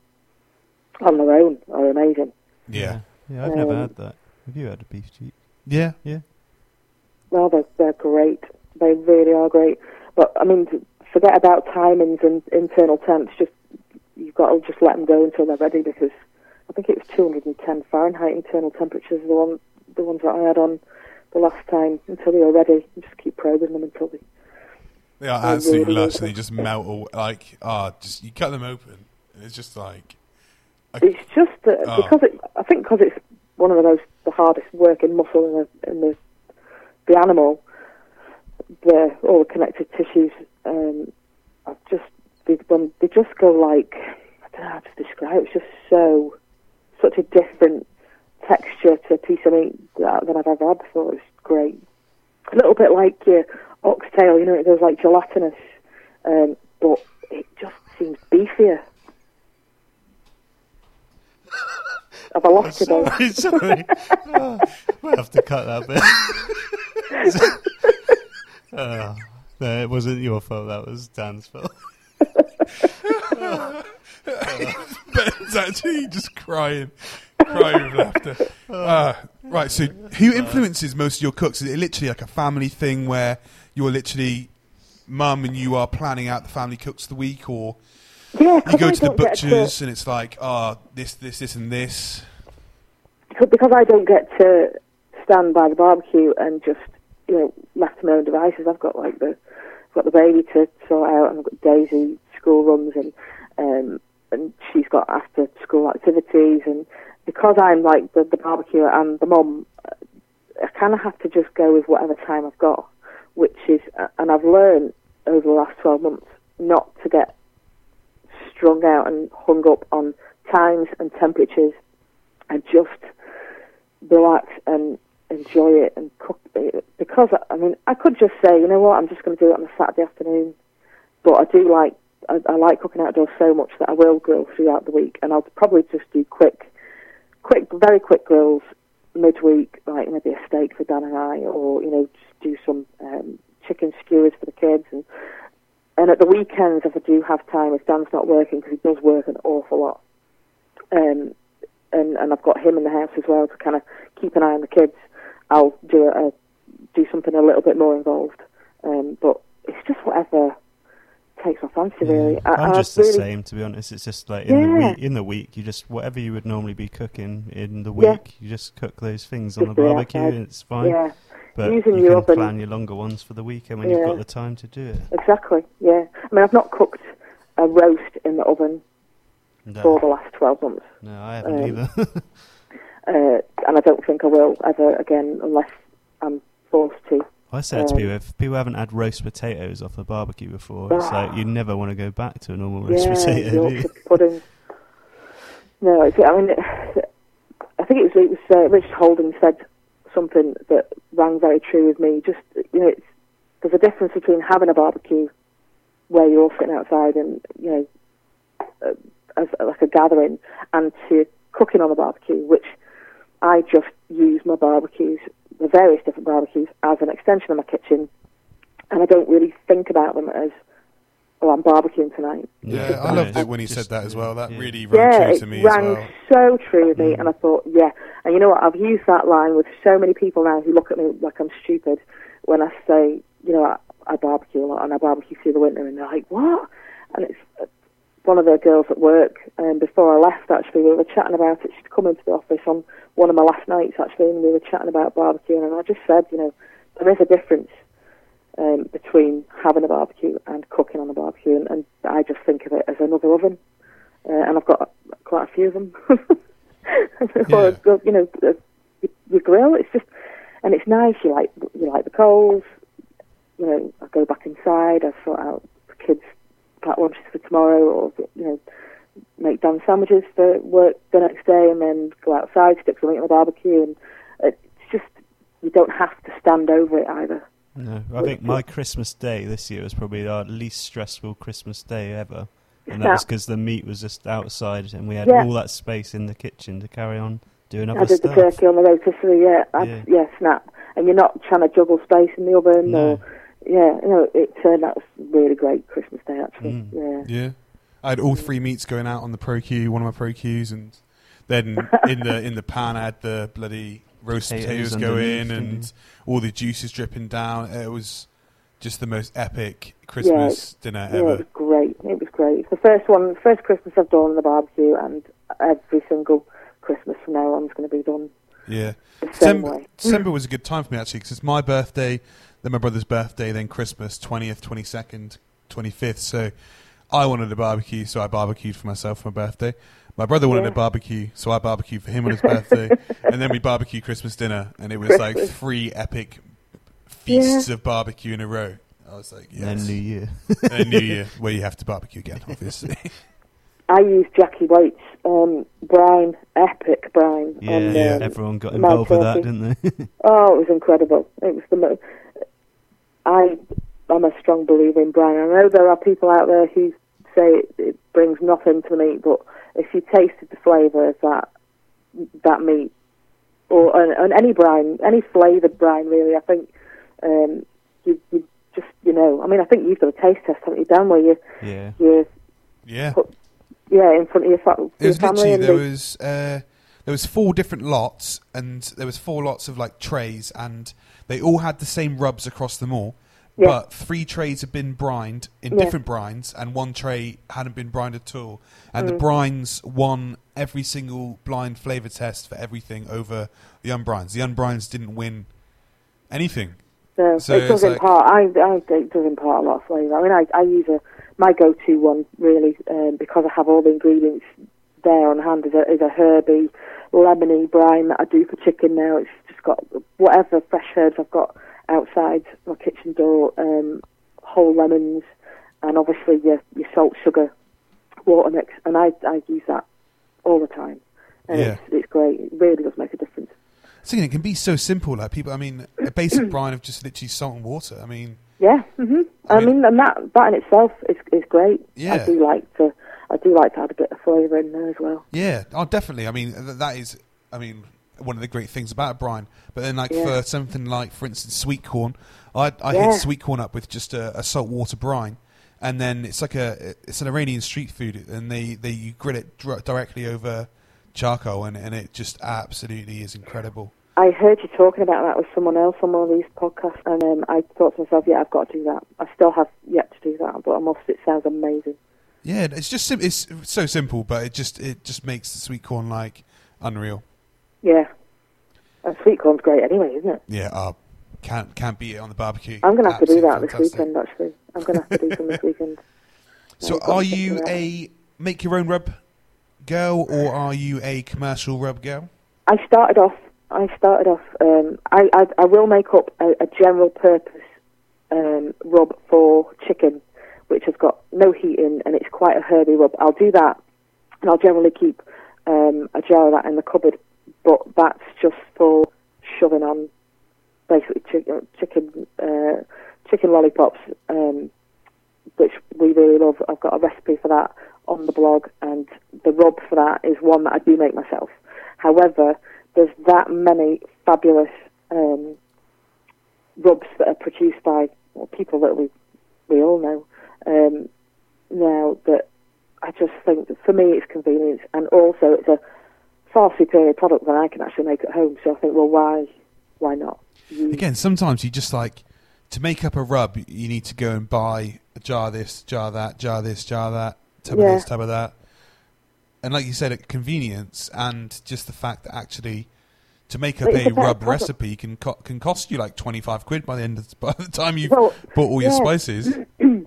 on their own are amazing. Yeah. Yeah, I've never Um, had that. Have you had a beef cheek? Yeah. Yeah. Well, they're, they're great. They really are great. But I mean, forget about timings and internal temps. Just you've got to just let them go until they're ready because I think it was 210 Fahrenheit internal temperatures. The one, the ones that I had on the last time until they are ready. You just keep probing them until they. They are They're really, lush, and they just melt all like ah, just you cut them open, and it's just like It's just that Oh. because it, I think because it's one of the most the hardest working muscle in the in the the animal, the all the connective tissues. Um, I just they, when they just go like I don't know how to describe. it. It's just so such a different texture to a piece of meat that, than I've ever had before. It's great. A little bit like your oxtail, you know, it goes like gelatinous, um, but it just seems beefier. Have I lost you? Sorry, sorry. Ah, oh, we'll have to cut that bit. oh, no, it wasn't your fault. That was Dan's fault. Ah. Ben's actually just crying, crying with laughter. Ah, right, so who influences most of your cooks? Is it literally like a family thing where you're literally mum and you are planning out the family cooks of the week, or Yeah, you go I to the butchers and it's like, ah, this, this, this, and this? Because- because I don't get to stand by the barbecue and just you know left to my own devices. I've got like the I've got the baby to sort out, and I've got Daisy school runs, and um, and she's got after school activities, and because I'm like the, the barbecue and the mum, I kind of have to just go with whatever time I've got, which is and I've learned over the last twelve months not to get strung out and hung up on times and temperatures and just relax and enjoy it and cook it. Because I mean, I could just say, you know what, I'm just going to do it on a Saturday afternoon. But I do like I, I like cooking outdoors so much that I will grill throughout the week, and I'll probably just do quick, quick, very quick grills midweek, like maybe a steak for Dan and I, or you know, just do some um, chicken skewers for the kids, and and at the weekends if I do have time, if Dan's not working because he does work an awful lot, um, and and I've got him in the house as well to kind of keep an eye on the kids. I'll do a, a do something a little bit more involved. Um, but it's just whatever takes my fancy, really. I, I'm I just the really, same, to be honest. It's just like in the week. In the week, you just whatever you would normally be cooking in the Yeah. week, you just cook those things on the barbecue, and it's fine. Yeah, But Using you your can oven. plan your longer ones for the weekend when you've got the time to do it. exactly. Yeah, I mean, I've not cooked a roast in the oven for the last twelve months, no I haven't Um, either. uh, and I don't think I will ever again unless I'm forced to. I said to um, people, if people haven't had roast potatoes off the barbecue before, it's like you never want to go back to a normal roast yeah, potato. Yorkshire pudding. No, I mean, I think it was, it was uh, Richard Holden said something that rang very true with me. Just you know, it's, there's a difference between having a barbecue where you're all sitting outside and you know, uh, as like a gathering, and to cooking on a barbecue, which I just use my barbecues, the various different barbecues, as an extension of my kitchen, and I don't really think about them as, oh, I'm barbecuing tonight. Yeah, Yeah, I loved it when he just- said that as well. That yeah. really rang yeah, true it to me as rang well. so true with me, Mm. and I thought, yeah. And you know what? I've used that line with so many people now who look at me like I'm stupid when I say, you know, I, I barbecue a lot and I barbecue through the winter, and they're like, what? And it's one of the girls at work. And before I left, actually, we were chatting about it. She'd come into the office on one of my last nights, actually, and we were chatting about barbecuing, and I just said, you know, there is a difference um, between having a barbecue and cooking on a barbecue, and, and I just think of it as another oven, uh, and I've got quite a few of them. or Yeah. you know, your, your grill. It's just, and it's nice. You like you like the coals. You know, I go back inside. I sort out the kids' pack lunches for tomorrow, or you know, make Dan sandwiches for work the next day, and then go outside, stick something on the barbecue, and it's just you don't have to stand over it either. No, I think my Christmas day this year was probably our least stressful Christmas day ever, and that was because the meat was just outside, and we had Yeah. all that space in the kitchen to carry on doing other stuff. I did stuff. the turkey on the rotisserie, yeah, I, Yeah. yeah. snap. And you're not trying to juggle space in the oven, No. or yeah, you know, it turned out a really great Christmas day actually. Mm. Yeah, Yeah, I had all three meats going out on the ProQ, one of my ProQs, and then in the in the pan I had the bloody roast Potatoes potatoes, go in and didn't all the juices dripping down. It was just the most epic Christmas dinner yeah, it ever. was great. It was great. It's the first one, the first Christmas I've done on the barbecue, and every single Christmas from now on is going to be done Yeah, the same December, way. December was a good time for me actually because it's my birthday, then my brother's birthday, then Christmas, twentieth, twenty second, twenty fifth. So I wanted a barbecue, so I barbecued for myself for my birthday. My brother wanted Yeah. a barbecue, so I barbecued for him on his birthday, and then we barbecued Christmas dinner, and it was like three epic feasts of barbecue in a row. I was like, yes. And. New Year. and New Year, where you have to barbecue again, obviously. I used Jackie White's um, brine, epic brine. Yeah, on, Yeah. um, everyone got involved with that, didn't they? Oh, it was incredible. It was the mo- I I'm a strong believer in brine. I know there are people out there who say it, it brings nothing to the meat, but if you tasted the flavour of that that meat, or and, and any brine, any flavoured brine, really, I think um, you, you just you know. I mean, I think you've done a taste test, haven't you, Dan? Where you yeah. you yeah. yeah in front of your, fa- It your was family and there they- was uh, there was four different lots, and there was four lots of like trays, and they all had the same rubs across them all. Yeah. But three trays had been brined in Yeah. different brines, and one tray hadn't been brined at all. And the Mm. brines won every single blind flavour test for everything over the unbrines. The unbrines didn't win anything. No, So it does it's like- impart. I, I it does impart a lot of flavour. I mean, I, I use a my go-to one really um, because I have all the ingredients there on hand. Is a is a herby, lemony brine that I do for chicken now. It's just got whatever fresh herbs I've got outside my kitchen door, um, whole lemons, and obviously your your salt, sugar, water mix. And I I use that all the time, and Yeah. it's it's great. It really does make a difference. So know, it can be so simple. Like people, I mean, a basic brine of just literally salt and water. I mean, Yeah, hmm I I, mean- mean, and that that in itself is is great. Yeah. I do like to I do like to add a bit of flavour in there as well. Yeah, oh, definitely. I mean, that is, I mean, one of the great things about a brine. But then, like Yeah. for something like, for instance, sweet corn, I I Yeah. hit sweet corn up with just a, a salt water brine, and then it's like a it's an Iranian street food, and they they you grill it dr- directly over charcoal, and and it just absolutely is incredible. I heard you talking about that with someone else on one of these podcasts, and um, I thought to myself, yeah, I've got to do that. I still have yet to do that, but I must. It sounds amazing. Yeah, it's just sim- it's so simple, but it just it just makes the sweet corn like unreal. Yeah, and sweet corn's great anyway, isn't it? Yeah, uh, can't can't beat it on the barbecue. I'm going to have to do that this weekend. Actually, I'm going to have to do some this weekend. So, are you a make your own rub girl or are you a commercial rub girl? I started off. I started off. Um, I, I I will make up a, a general purpose um, rub for chicken, which has got no heat in and it's quite a herby rub. I'll do that, and I'll generally keep um, a jar of that in the cupboard. But that's just for shoving on basically chicken chicken uh, chicken lollipops, um, which we really love. I've got a recipe for that on the blog, and the rub for that is one that I do make myself. However, there's that many fabulous um, rubs that are produced by well, people that we we all know um, now that I just think for me it's convenience, and also it's a far superior product than I can actually make at home. So I think, well, why, why not? use- Again, sometimes you just like to make up a rub. You need to go and buy a jar of this, jar of that, jar of this, jar of that, tub Yeah. of this, tub of that. And like you said, at convenience and just the fact that actually to make up a rub product. recipe can co- can cost you like twenty five quid by the end of by the time you've Well, bought all your spices.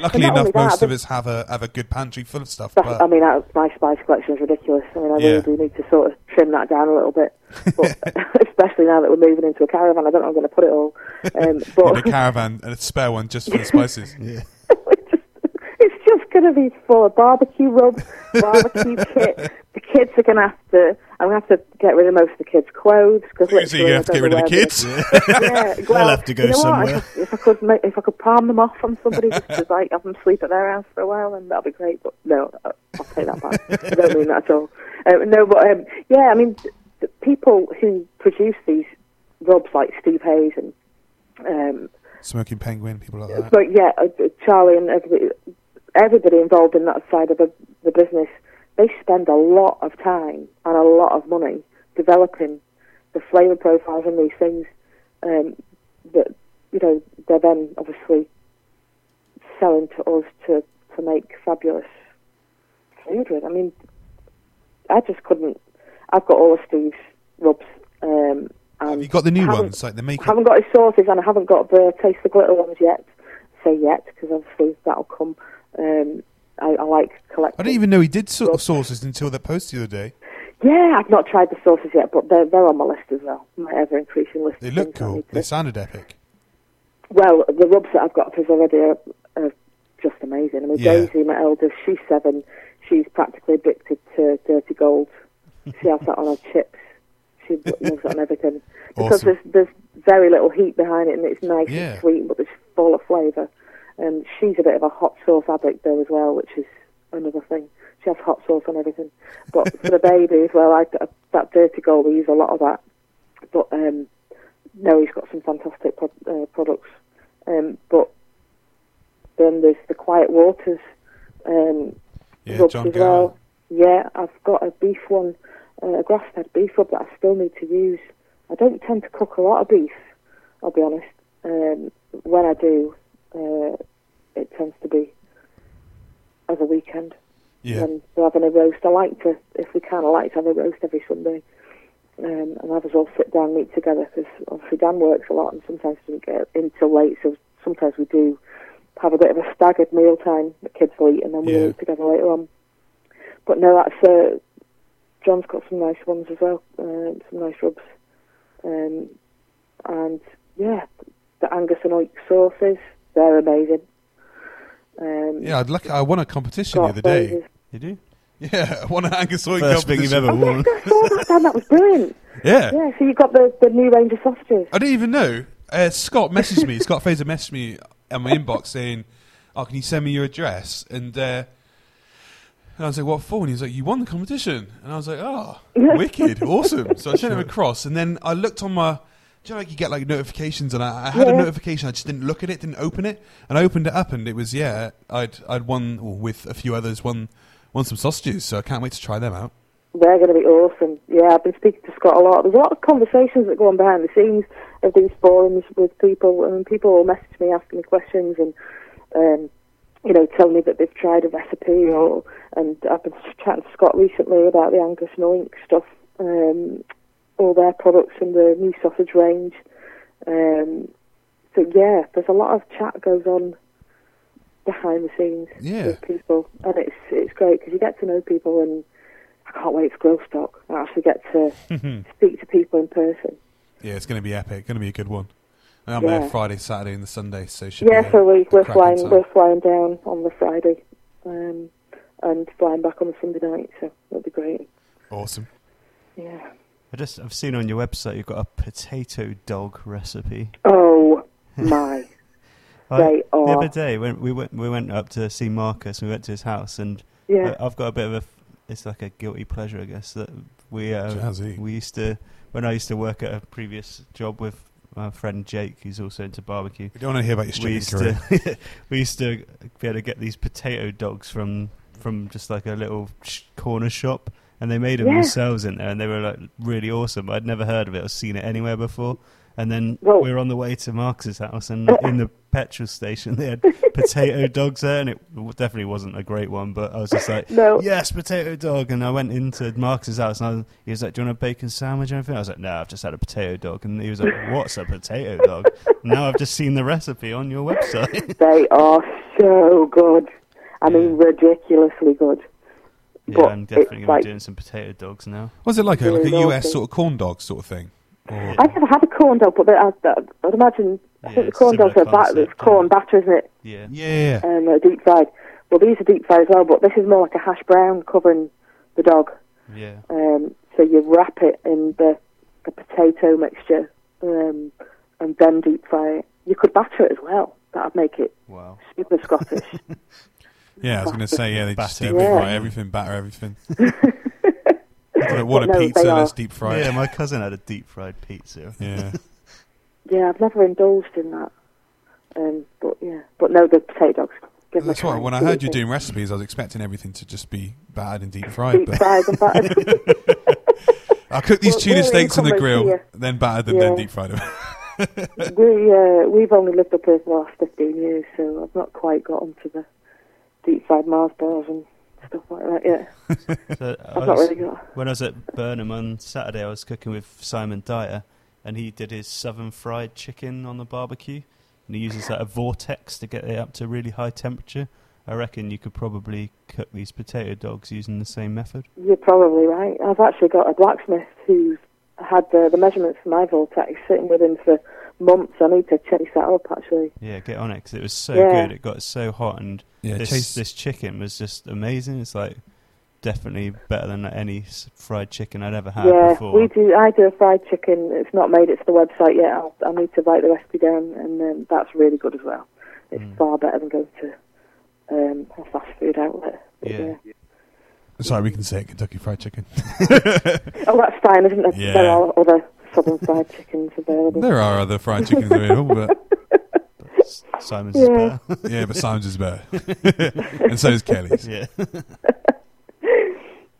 Luckily enough, that, most of us have a have a good pantry full of stuff. But I mean, that, my spice collection is ridiculous. I mean, I Yeah. really do need to sort of trim that down a little bit, but especially now that we're moving into a caravan, I don't know how I'm going to put it all. Um, in a caravan and a spare one just for the spices. Yeah. it's just going to be full of barbecue rub, barbecue kit. Kids are going to have to. I'm going to have to get rid of most of the kids' clothes because So you have to get rid of the kids. yeah, well, have to go you know somewhere. If, if I could, make, if I could palm them off on somebody just to like have them sleep at their house for a while, then that'd be great. But no, I- I'll take that back. I don't mean that at all. Um, no, but um, yeah, I mean, th- the people who produce these rubs like Steve Hayes and um, Smoking penguin, people like that. but yeah, uh, Charlie and everybody, everybody involved in that side of the, the business, they spend a lot of time and a lot of money developing the flavour profiles and these things um, that, you know, they're then obviously selling to us to, to make fabulous food with. I mean, I just couldn't. I've got all of Steve's rubs. Um, and Have you got the new ones, like the I haven't got his sauces and I haven't got the taste the glitter ones yet. Say yet because obviously that'll come. Um, I, I like collecting. I didn't even know he did sort of sauces until that post the other day. Yeah, I've not tried the sauces yet, but they're they're on my list as well. My ever increasing list. They look cool. They sounded epic. Well, the rubs that I've got for already are, are just amazing. I mean, Yeah. Daisy, my eldest, she's seven. She's practically addicted to dirty gold. She has that on her chips. She loves it on everything because Awesome. there's there's very little heat behind it, and it's nice Yeah. and sweet, but it's full of flavour. And she's a bit of a hot sauce addict though as well, which is another thing. She has hot sauce on everything. But for the baby as well, I, that dirty gold, we use a lot of that. But um, no, he's got some fantastic pro- uh, products. Um, but then there's the Quiet Waters um, Yeah, rubs John as well. Yeah, I've got a beef one, uh, a grass-fed beef rub that I still need to use. I don't tend to cook a lot of beef, I'll be honest. Um, when I do, uh, it tends to be as a weekend Yeah. when we're having a roast. I like to, if we can, I like to have a roast every Sunday. Um, and have us all sit down and eat together because obviously Dan works a lot and sometimes doesn't get in till late. So sometimes we do have a bit of a staggered meal time. The kids will eat and then we'll Yeah. eat together later on. But no, that's uh, John's got some nice ones as well, um, some nice rubs, um, and yeah, the Angus and Oink sauces, they're amazing. Um, Yeah, I'd look, I won a competition the other day. those- You do? Yeah, I won an Angus Oink First thing you've competition. ever Oh, worn. yes, I saw that, Dan. That was brilliant. Yeah. Yeah, so you got the, the new range of sausages. I didn't even know. Uh, Scott messaged me. Scott Fraser messaged me on my inbox saying, "Oh, can you send me your address?" And, uh, and I was like, "What for?" And he was like, "You won the competition." And I was like, "Oh, wicked, awesome!" So I sent him across, and then I looked on my. You know, like you get like notifications, and I, I had a notification. I just didn't look at it, didn't open it, and I opened it up, and it was yeah. I'd I'd won well, with a few others, won won some sausages. So I can't wait to try them out. They're going to be awesome. Yeah, I've been speaking to Scott a lot. There's a lot of conversations that go on behind the scenes of these forums with people, and people will message me asking me questions and, um, you know, tell me that they've tried a recipe. Or and I've been chatting to Scott recently about the Angus and Oink stuff, um, all their products and the new sausage range. Um, so yeah, there's a lot of chat goes on behind the scenes Yeah. with people, and it's it's great because you get to know people, and I can't wait to grow stock. I actually get to speak to people in person. Yeah, it's going to be epic. Going to be a good one. I'm Yeah. there Friday, Saturday, and the Sunday. So Yeah, so we, we're flying time. we're flying down on the Friday, um, and flying back on the Sunday night. So that'll be great. awesome. Yeah. I just I've seen on your website you've got a potato dog recipe. Oh my! I- They the other day when we went we went up to see Marcus, we went to his house, and Yeah. uh, I've got a bit of a it's like a guilty pleasure, I guess that we uh, Jazzy. we used to when I used to work at a previous job with my friend Jake, who's also into barbecue. We don't want to hear about your We stripping used career. to we used to be able to get these potato dogs from from just like a little corner shop, and they made them Yeah. themselves in there, and they were like really awesome. I'd never heard of it or seen it anywhere before. And then Well- we were on the way to Marcus's house, and in the petrol station they had potato dogs there, and it definitely wasn't a great one. But I was just like, No. yes, potato dog. And I went into Marcus's house, and I was, he was like, "Do you want a bacon sandwich or anything?" I was like, "No, I've just had a potato dog." And he was like, "What's a potato dog?" now I've just seen the recipe on your website. They are so good. I mean, ridiculously good. Yeah, But I'm definitely going like- to be doing some potato dogs now. Was it like a, like a US naughty. sort of corn dog sort of thing? Or, I've never had a corn dog, but I, I'd imagine I Yeah, think the corn dogs are bat- concept, it's corn yeah. batter, isn't it? Yeah, yeah. Um, uh, deep fried. Well, these are deep fried as well, but this is more like a hash brown covering the dog. yeah, Um, so you wrap it in the, the potato mixture um, and then deep fry it. You could batter it as well. That'd make it wow. super Scottish. Yeah, I was going to say, yeah, they just Batter deep everything. fry everything, batter everything. what, what a no, pizza they are- that's deep fried. Yeah, my cousin had a deep fried pizza. Yeah. yeah, I've never indulged in that. Um, but yeah, but no, the potato dogs. Give That's why when I heard you doing recipes, I was expecting everything to just be battered and deep fried. deep But fried and battered. I cooked these Well, tuna steaks on the grill, here. then battered them, then deep fried them. we uh, we've only lived up here for the last fifteen years, so I've not quite got onto the deep fried Mars bars and stuff like that yet. So I've not was- really got. When I was at Burnham on Saturday, I was cooking with Simon Dyer, and he did his southern fried chicken on the barbecue, and he uses like a vortex to get it up to really high temperature. I reckon you could probably cook these potato dogs using the same method. You're probably right. I've actually got a blacksmith who's had the, the measurements for my vortex sitting with him for months. I need to chase that up actually. Yeah, get on it because it was so Yeah. good. It got so hot, and Yeah, this Chase. this chicken was just amazing. It's like definitely better than any fried chicken I'd ever had yeah, before. we do. I do a fried chicken. It's not made it to the website yet. I'll, I need to write the recipe down, and um, that's really good as well. It's Mm. far better than going to um, a fast food outlet. But, Yeah. Sorry, we can say it, Kentucky Fried Chicken. Oh, that's fine, isn't it? Yeah. There are other southern fried chickens available. there are other fried chickens available, but S- Simon's is Yeah. better. yeah, but Simon's is better, and so is Kelly's. yeah.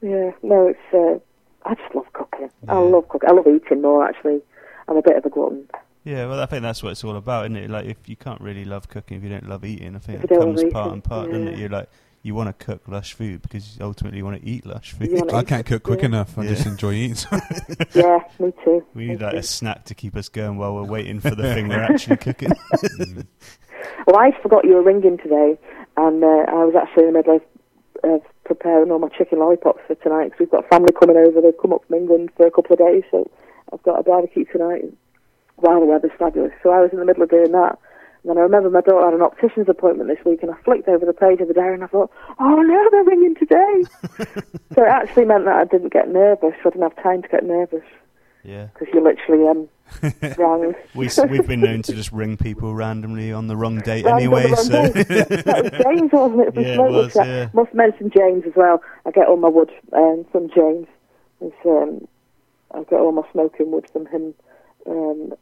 Yeah, no, it's. Uh, I just love cooking. I love cooking. I love eating more actually. I'm a bit of a glutton. Yeah, well, I think that's what it's all about, isn't it? Like, if you can't really love cooking if you don't love eating, I think If it comes part eating, and part, doesn't it? You're like, you want to cook lush food because ultimately you want to eat lush food. You I can't cook quick Yeah. enough. I Yeah. just enjoy eating. Yeah, me too. we me need like too. a snack to keep us going while we're waiting for the thing we're actually cooking. Mm. Well, I forgot you were ringing today, and uh, I was actually in the middle of, of preparing all my chicken lollipops for tonight because we've got family coming over. They've come up from England for a couple of days, so I've got a barbecue tonight. Wow, the weather's fabulous. So I was in the middle of doing that. And then I remember my daughter had an optician's appointment this week, and I flicked over the page of the diary and I thought, oh no, they're ringing today. so it actually meant that I didn't get nervous. I didn't have time to get nervous yeah, because you literally um, rang. we, we've been known to just ring people randomly on the wrong date anyway. the So wrong day. that was James, wasn't it? From Yeah, it was, yeah. Must mention James as well. I get all my wood um, from James. Um, I get all my smoking wood from him. Um,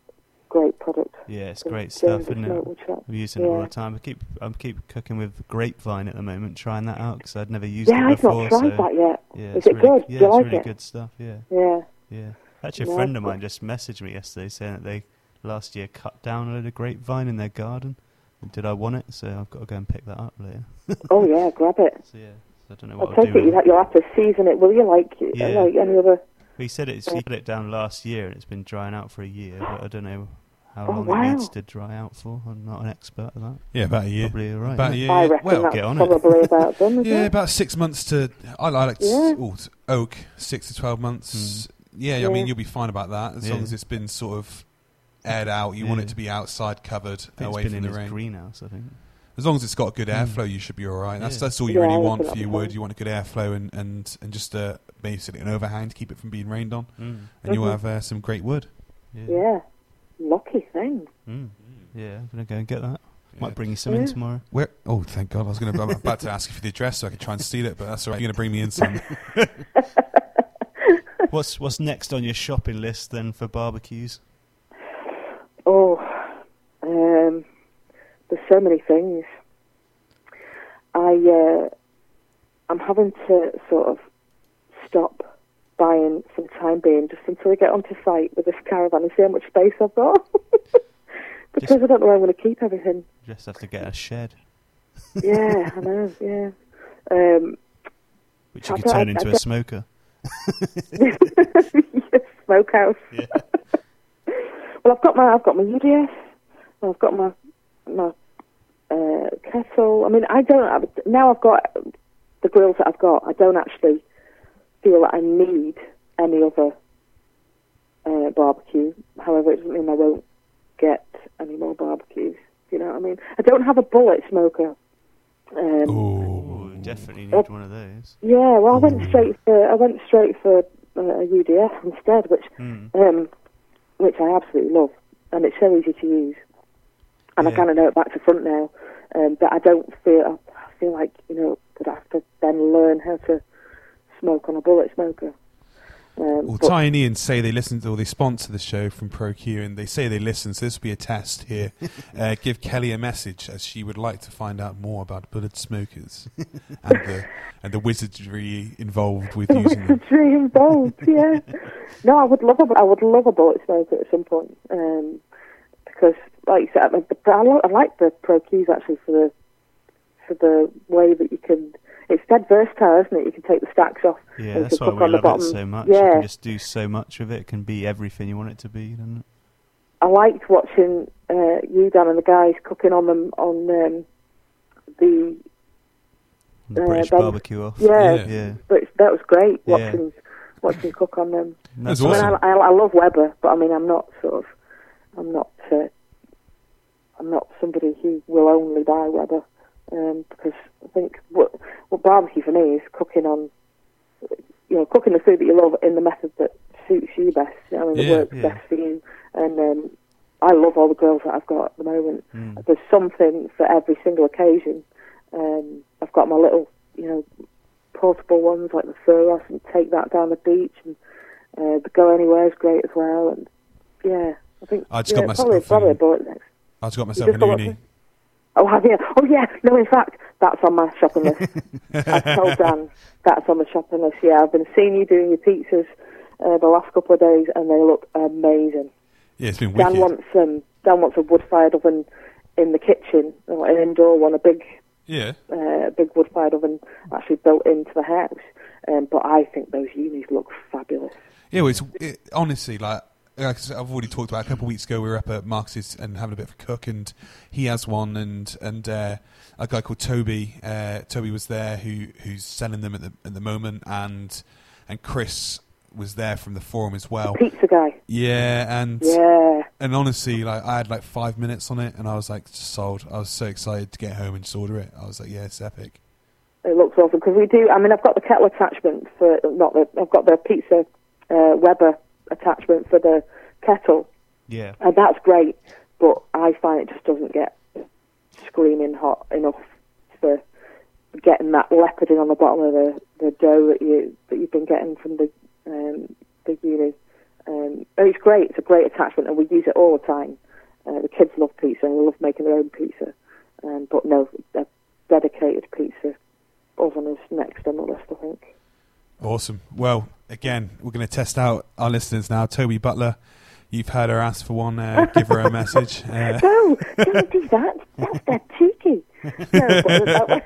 great product. yeah, it's great stuff, isn't it? I'm using it all the time. I keep I'm keep cooking with grapevine at the moment, trying that out because I'd never used Yeah, it I've before. not tried so that yet. yeah, Is it's it really, good? Yeah, Do it's like really it? good stuff. Yeah, Yeah. yeah. Actually, a Yeah, friend of mine just messaged me yesterday saying that they last year cut down a load of grapevine in their garden. And did I want it? So I've got to go and pick that up later. Oh yeah, grab it. So yeah, so I don't know what I'll take do. it. You'll have to season it, will you? Like Yeah. like any other. He said it's he put it down last year and it's been drying out for a year, but I don't know how Oh, long wow. it needs to dry out for. I'm not an expert at that. Yeah, about a year. Probably you're right. About a year. I yeah. reckon well, that's get on it. probably about done. Isn't Yeah, it? about six months to. I like to, Yeah. ooh, to oak six to twelve months. Yeah, I mean you'll be fine about that as long as it's been sort of aired out. You want it to be outside, covered, away it's been from in the rain. greenhouse, I think. As long as it's got good Mm. airflow, you should be all right. That's Yeah. that's all you Yeah, really want for your wood. You want a good airflow and and and just uh, basically an overhang to keep it from being rained on, Mm. and you'll Mhm. have uh, some great wood. Yeah. Lucky thing. Mm. Yeah, I'm gonna go and get that. Yeah. Might bring you some in tomorrow. Where? Oh, thank God! I was going to. I'm about to ask you for the address so I could try and steal it, but that's all right. You're going to bring me in some. What's what's next on your shopping list then for barbecues? Oh, um, there's so many things. I uh, I'm having to sort of stop buying for the time being, just until I get onto site with this caravan and see how much space I've got. because Just- I don't know where I'm going to keep everything. Just have to get a shed, yeah, I know. Yeah. Um, which you I could turn I into a smoker. smokehouse. Yeah. Well, I've got my I've got my UDS. I've got my my uh, kettle. I mean, I don't now. I've got the grills that I've got. I don't actually feel that I need any other uh, barbecue. However, it doesn't mean I won't get any more barbecues. You know what I mean? I don't have a bullet smoker. Um, Ooh. Ooh, definitely need one of those. yeah, well, I went straight for I went straight for uh, a UDS instead, which Mm. um, which I absolutely love, and it's so easy to use. And I kind of know it back to front now, um, but I don't feel I feel like you know that I have to then learn how to smoke on a bullet smoker. Um, Well, but- Ty and Ian say they listen to, or they sponsor the show from ProQ, and they say they listen. So this will be a test here. uh, give Kelly a message as she would like to find out more about bullet smokers and the and the wizardry involved with using them. Wizardry involved, yeah. no, I would love a, I would love a bullet smoker at some point, um, because, like you said, I, mean, I, lo- I like the ProQs actually for the for the way that you can. It's dead versatile, isn't it? You can take the stacks off. Yeah, that's can why cook we love bottom. it so much. You Yeah, can just do so much with it. It can be everything you want it to be, doesn't it? I liked watching uh, you, Dan, and the guys cooking on them on um, the. The Uh, British then- barbecue off. Yeah, Yeah. Yeah. But that was great Yeah. watching watching cook on them. That's That's I mean, awesome. I, I, I love Weber, but I mean, I'm not sort of, I'm not, uh, I'm not somebody who will only buy Weber, um, because I think what, what barbecue for me is cooking on, you know, cooking the food that you love in the method that suits you best, you know, and that Yeah. works Yeah. best for you. And um, I love all the grills that I've got at the moment. Mm. There's something for every single occasion. Um, I've got my little, you know, portable ones like the Furos and take that down the beach and uh, the Go Anywhere is great as well. And yeah, I think I just yeah, got myself probably, probably a bullet next. I just got myself an Uuni. Oh, have you? Oh, yeah. No, in fact, that's on my shopping list. I've told Dan that's on the shopping list. Yeah, I've been seeing you doing your pizzas uh, the last couple of days, and they look amazing. Yeah, it's been Dan wicked. wants um, Dan wants a wood-fired oven in the kitchen, or an indoor one, a big Yeah, uh, big wood-fired oven actually built into the house. Um, but I think those Uunis look fabulous. yeah. Well, it's it, honestly like. Like I've already talked about a couple of weeks ago. We were up at Marcus's and having a bit of a cook, and he has one, and and uh, a guy called Toby. Uh, Toby was there, who who's selling them at the at the moment, and and Chris was there from the forum as well. Pizza guy. Yeah, and Yeah. and honestly, like I had like five minutes on it, and I was like sold. I was so excited to get home and just order it. I was like, yeah, it's epic. It looks awesome because we do. I mean, I've got the kettle attachment for not the. I've got the pizza uh, Weber attachment for the kettle, Yeah. and that's great. But I find it just doesn't get screaming hot enough for getting that leoparding on the bottom of the, the dough that you that you've been getting from the um, the Uuni. Um, it's great. It's a great attachment, and we use it all the time. Uh, the kids love pizza, and they love making their own pizza. Um, but no, a dedicated pizza oven is next on the list, I think. Awesome. Well, again, we're going to test out our listeners now. Toby Butler, you've heard her ask for one. Uh, give her a message. Uh, No, don't do that. That's dead cheeky. No,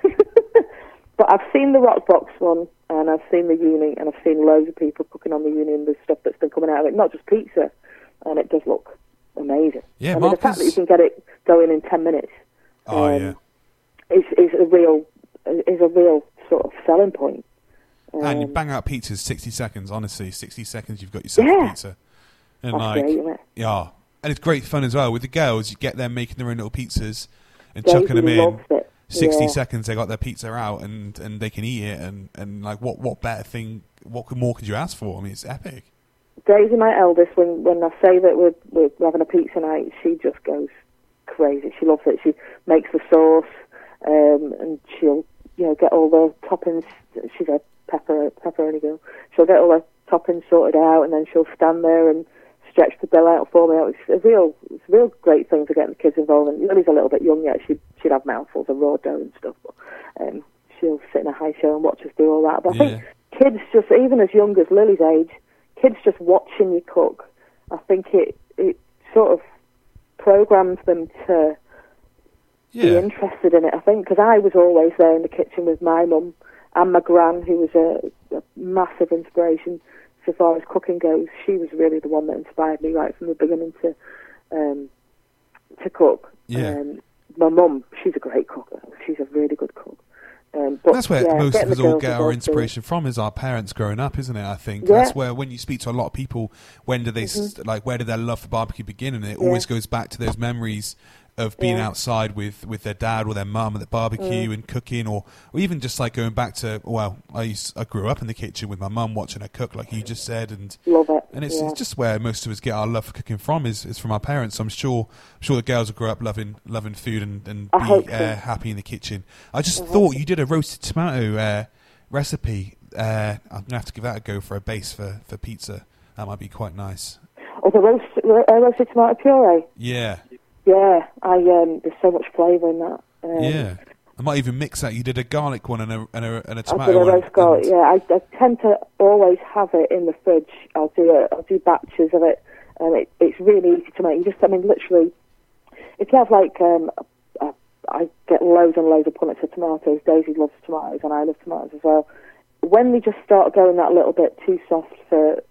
but, I've seen the Roccbox one, and I've seen the Uuni, and I've seen loads of people cooking on the Uuni and the stuff that's been coming out of it. Not just pizza, and it does look amazing. Yeah, I mean, the fact that you can get it going in ten minutes oh um, yeah, is is a real is a real sort of selling point. And you Um, bang out pizzas sixty seconds. Honestly, sixty seconds, you've got yourself Yeah. a pizza. And that's like, great, it? yeah, and it's great fun as well with the girls. You get them making their own little pizzas and Daisy chucking them in. it. 60 yeah. seconds they got their pizza out and, and they can eat it and, and like what, what better thing what more could you ask for i mean it's epic Daisy, my eldest, when when I say that we're we're having a pizza night, she just goes crazy. She loves it. She makes the sauce, um, and she'll you know get all the toppings. She's a pepper pepperoni girl. She'll get all the toppings sorted out, and then she'll stand there and stretched the dough out for me. It's a real, it's a real great thing to get the kids involved. And Lily's a little bit young yet; she'd she'd have mouthfuls of raw dough and stuff. But um, she'll sit in a high chair and watch us do all that. But I think kids just, even as young as Lily's age, kids just watching you cook. I think it it sort of programs them to be interested in it. I think because I was always there in the kitchen with my mum and my gran, who was a, a massive inspiration so far as cooking goes. She was really the one that inspired me right from the beginning to um, to cook. Yeah. Um, my mum, she's a great cook. She's a really good cook. Um, but That's where yeah, most of us all get our involved in it. inspiration from is our parents growing up, isn't it? I think Yeah. that's where when you speak to a lot of people, when do they s like where did their love for barbecue begin? And it Yeah. always goes back to those memories of being Yeah. outside with, with their dad or their mum at the barbecue and cooking, or, or even just like going back to well, I used I grew up in the kitchen with my mum watching her cook, like you just said, and Love it. and it's, yeah. it's just where most of us get our love for cooking from is, is from our parents. So I'm sure I'm sure the girls will grow up loving loving food and, and I be uh, happy in the kitchen. I just I thought you did a roasted tomato uh, recipe. Uh, I'm gonna have to give that a go for a base for, for pizza. That might be quite nice. Or the roast, uh, roasted tomato puree. Yeah, Yeah, I um, there's so much flavour in that. Um, yeah. I might even mix that. You did a garlic one and a and a, and a I tomato do a one. roast garlic. Yeah, I, I tend to always have it in the fridge. I'll do a, I'll do batches of it, and it, it's really easy to make. You just, I mean, literally, if you have like, um, a, a, I get loads and loads of punnets of tomatoes. Daisy loves tomatoes, and I love tomatoes as well. When they just start going that little bit too soft for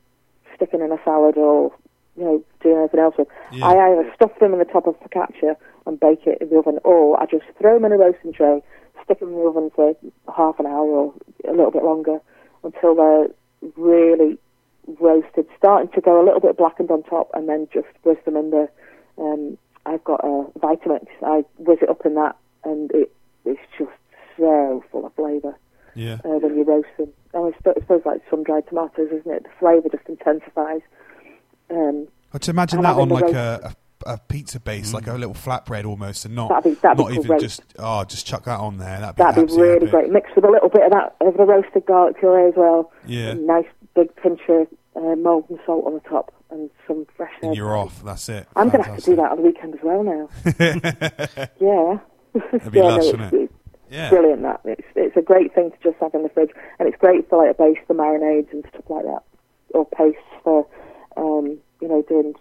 sticking in a salad or you know doing anything else with, Yeah. I either stuff them in the top of focaccia and bake it in the oven, or I just throw them in a roasting tray, stick them in the oven for half an hour or a little bit longer until they're really roasted, starting to go a little bit blackened on top, and then just whiz them in the. Um, I've got a Vitamix. I whiz it up in that, and it it's just so full of flavour yeah. uh, when you roast them. And I suppose, I suppose like sun dried tomatoes, isn't it? The flavour just intensifies. Um, I'd to imagine that on like a, a, a pizza base, like a little flatbread almost, and not That'd be- that'd be not even great. just oh, just chuck that on there. That'd be, that'd be really epic. great. Mixed with a little bit of that of the roasted garlic puree as well. Yeah. A nice big pinch of uh, Maldon salt on the top and some fresh And herbs. you're off. That's it. I'm going to have to do that on the weekend as well now. yeah. That'd be yeah, lush, no, wouldn't it's, it? Yeah. brilliant. That it's it's a great thing to just have in the fridge, and it's great for like a base for marinades and stuff like that, or paste for um, you know doing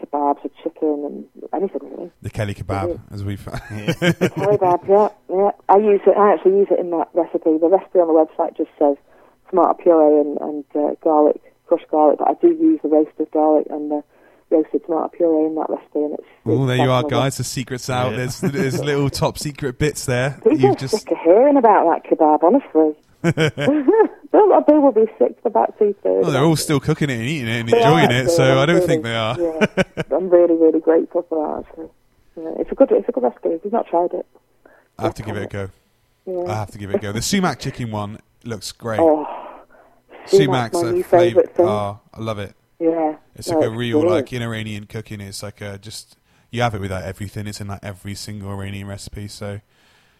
kebabs or chicken and anything really. The Kelly kebab, Mhm. as we've. Kebab, yeah, yeah. I use it. I actually use it in that recipe. The recipe on the website just says tomato puree and, and uh, garlic, crushed garlic, but I do use the roasted garlic and the roasted tomato puree in that recipe, and it's. Oh, there you are, guys. The secret's out. Yeah. There's there's little top secret bits there. People You've just sick of hearing about that kebab, honestly. They'll- they will be sick for about two thirds. well, they're all still cooking it and eating it and They enjoying it, so I don't really, think they are. Yeah, I'm really, really grateful for that. Actually, yeah, it's a good, it's a good recipe. If you've not tried it, I have to give it a go. yeah. I have to give it a go. The sumac chicken one looks great. oh, Sumac's my a new flavour. favourite thing. Oh, I love it. yeah, It's no, like a real brilliant. like in Iranian cooking. It's like a just you have it without everything. It's in like every single Iranian recipe. So,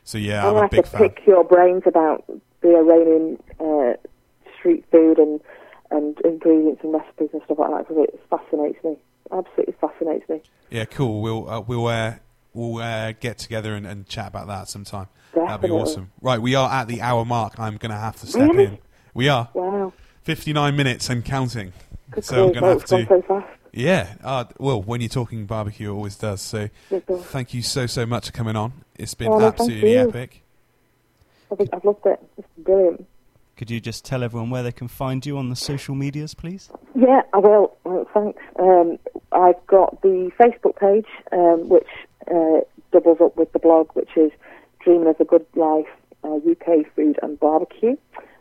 so yeah, I'm I'm a big to fan. pick your brains about the Iranian uh, street food and and ingredients and recipes and stuff like that because it fascinates me. Absolutely fascinates me. Yeah, cool. We'll uh, we'll uh, we'll uh, get together and, and chat about that sometime. That'd be awesome. Right, we are at the hour mark. I'm gonna have to step Really? in. We are Wow. 59 minutes and counting. Good So I'm gonna oh, have to. so fast. Yeah. Uh, well, when you're talking barbecue, it always does. So, thank you so so much for coming on. It's been Oh, absolutely you. Epic. I've, I've loved it. It's brilliant. Could you just tell everyone where they can find you on the social medias, please? Yeah, I will. Uh, thanks. Um, I've got the Facebook page, um, which uh, doubles up with the blog, which is Dreaming of a Good Life uh, UK Food and Barbecue.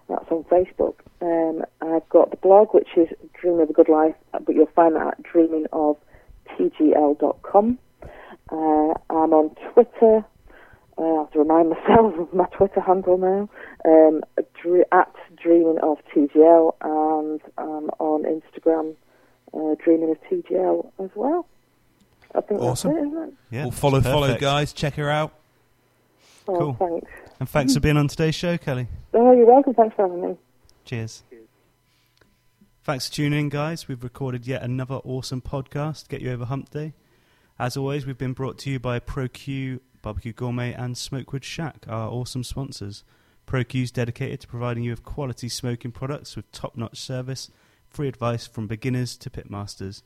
That's on Facebook. Um, I've got the blog, which is Dreaming of a Good Life, uh, but you'll find that at dreamingoftgl.com. Uh, I'm on Twitter. I have to remind myself of my Twitter handle now. Um, dre- at Dreaming of TGL, and I'm on Instagram, uh, Dreaming of TGL as well. I think Awesome. that's it, isn't it? Yeah. well, follow follow guys. Check her out. Oh, Cool. thanks. And thanks for being on today's show, Kelly. Oh, you're welcome. Thanks for having me. Cheers. Thanks for tuning in, guys. We've recorded yet another awesome podcast to get you over Hump Day. As always, we've been brought to you by ProQ, Barbecue Gourmet, and Smokewood Shack, are awesome sponsors. ProQ is dedicated to providing you with quality smoking products with top notch service, free advice from beginners to pitmasters.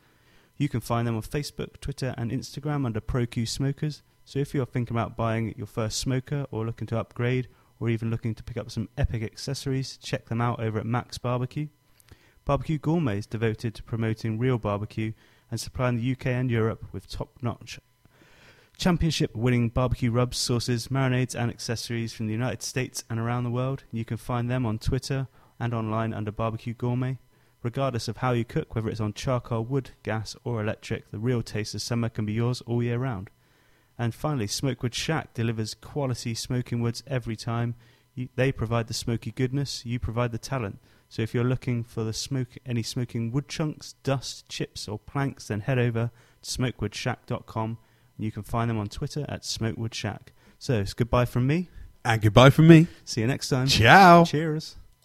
You can find them on Facebook, Twitter, and Instagram under ProQ Smokers. So if you're thinking about buying your first smoker or looking to upgrade or even looking to pick up some epic accessories, check them out over at Mac's Barbecue. Barbecue Gourmet is devoted to promoting real barbecue and supplying the UK and Europe with top notch championship winning barbecue rubs, sauces, marinades, and accessories from the United States and around the world. You can find them on Twitter and online under Barbecue Gourmet. Regardless of how you cook, whether it's on charcoal, wood, gas, or electric, the real taste of summer can be yours all year round. And finally, Smokewood Shack delivers quality smoking woods every time. You, they provide the smoky goodness, you provide the talent. So if you're looking for the smoke, any smoking wood chunks, dust, chips, or planks, then head over to smokewoodshack.com you can find them on Twitter at Smokewood Shack. So it's goodbye from me. And goodbye from me. See you next time. Ciao. Cheers.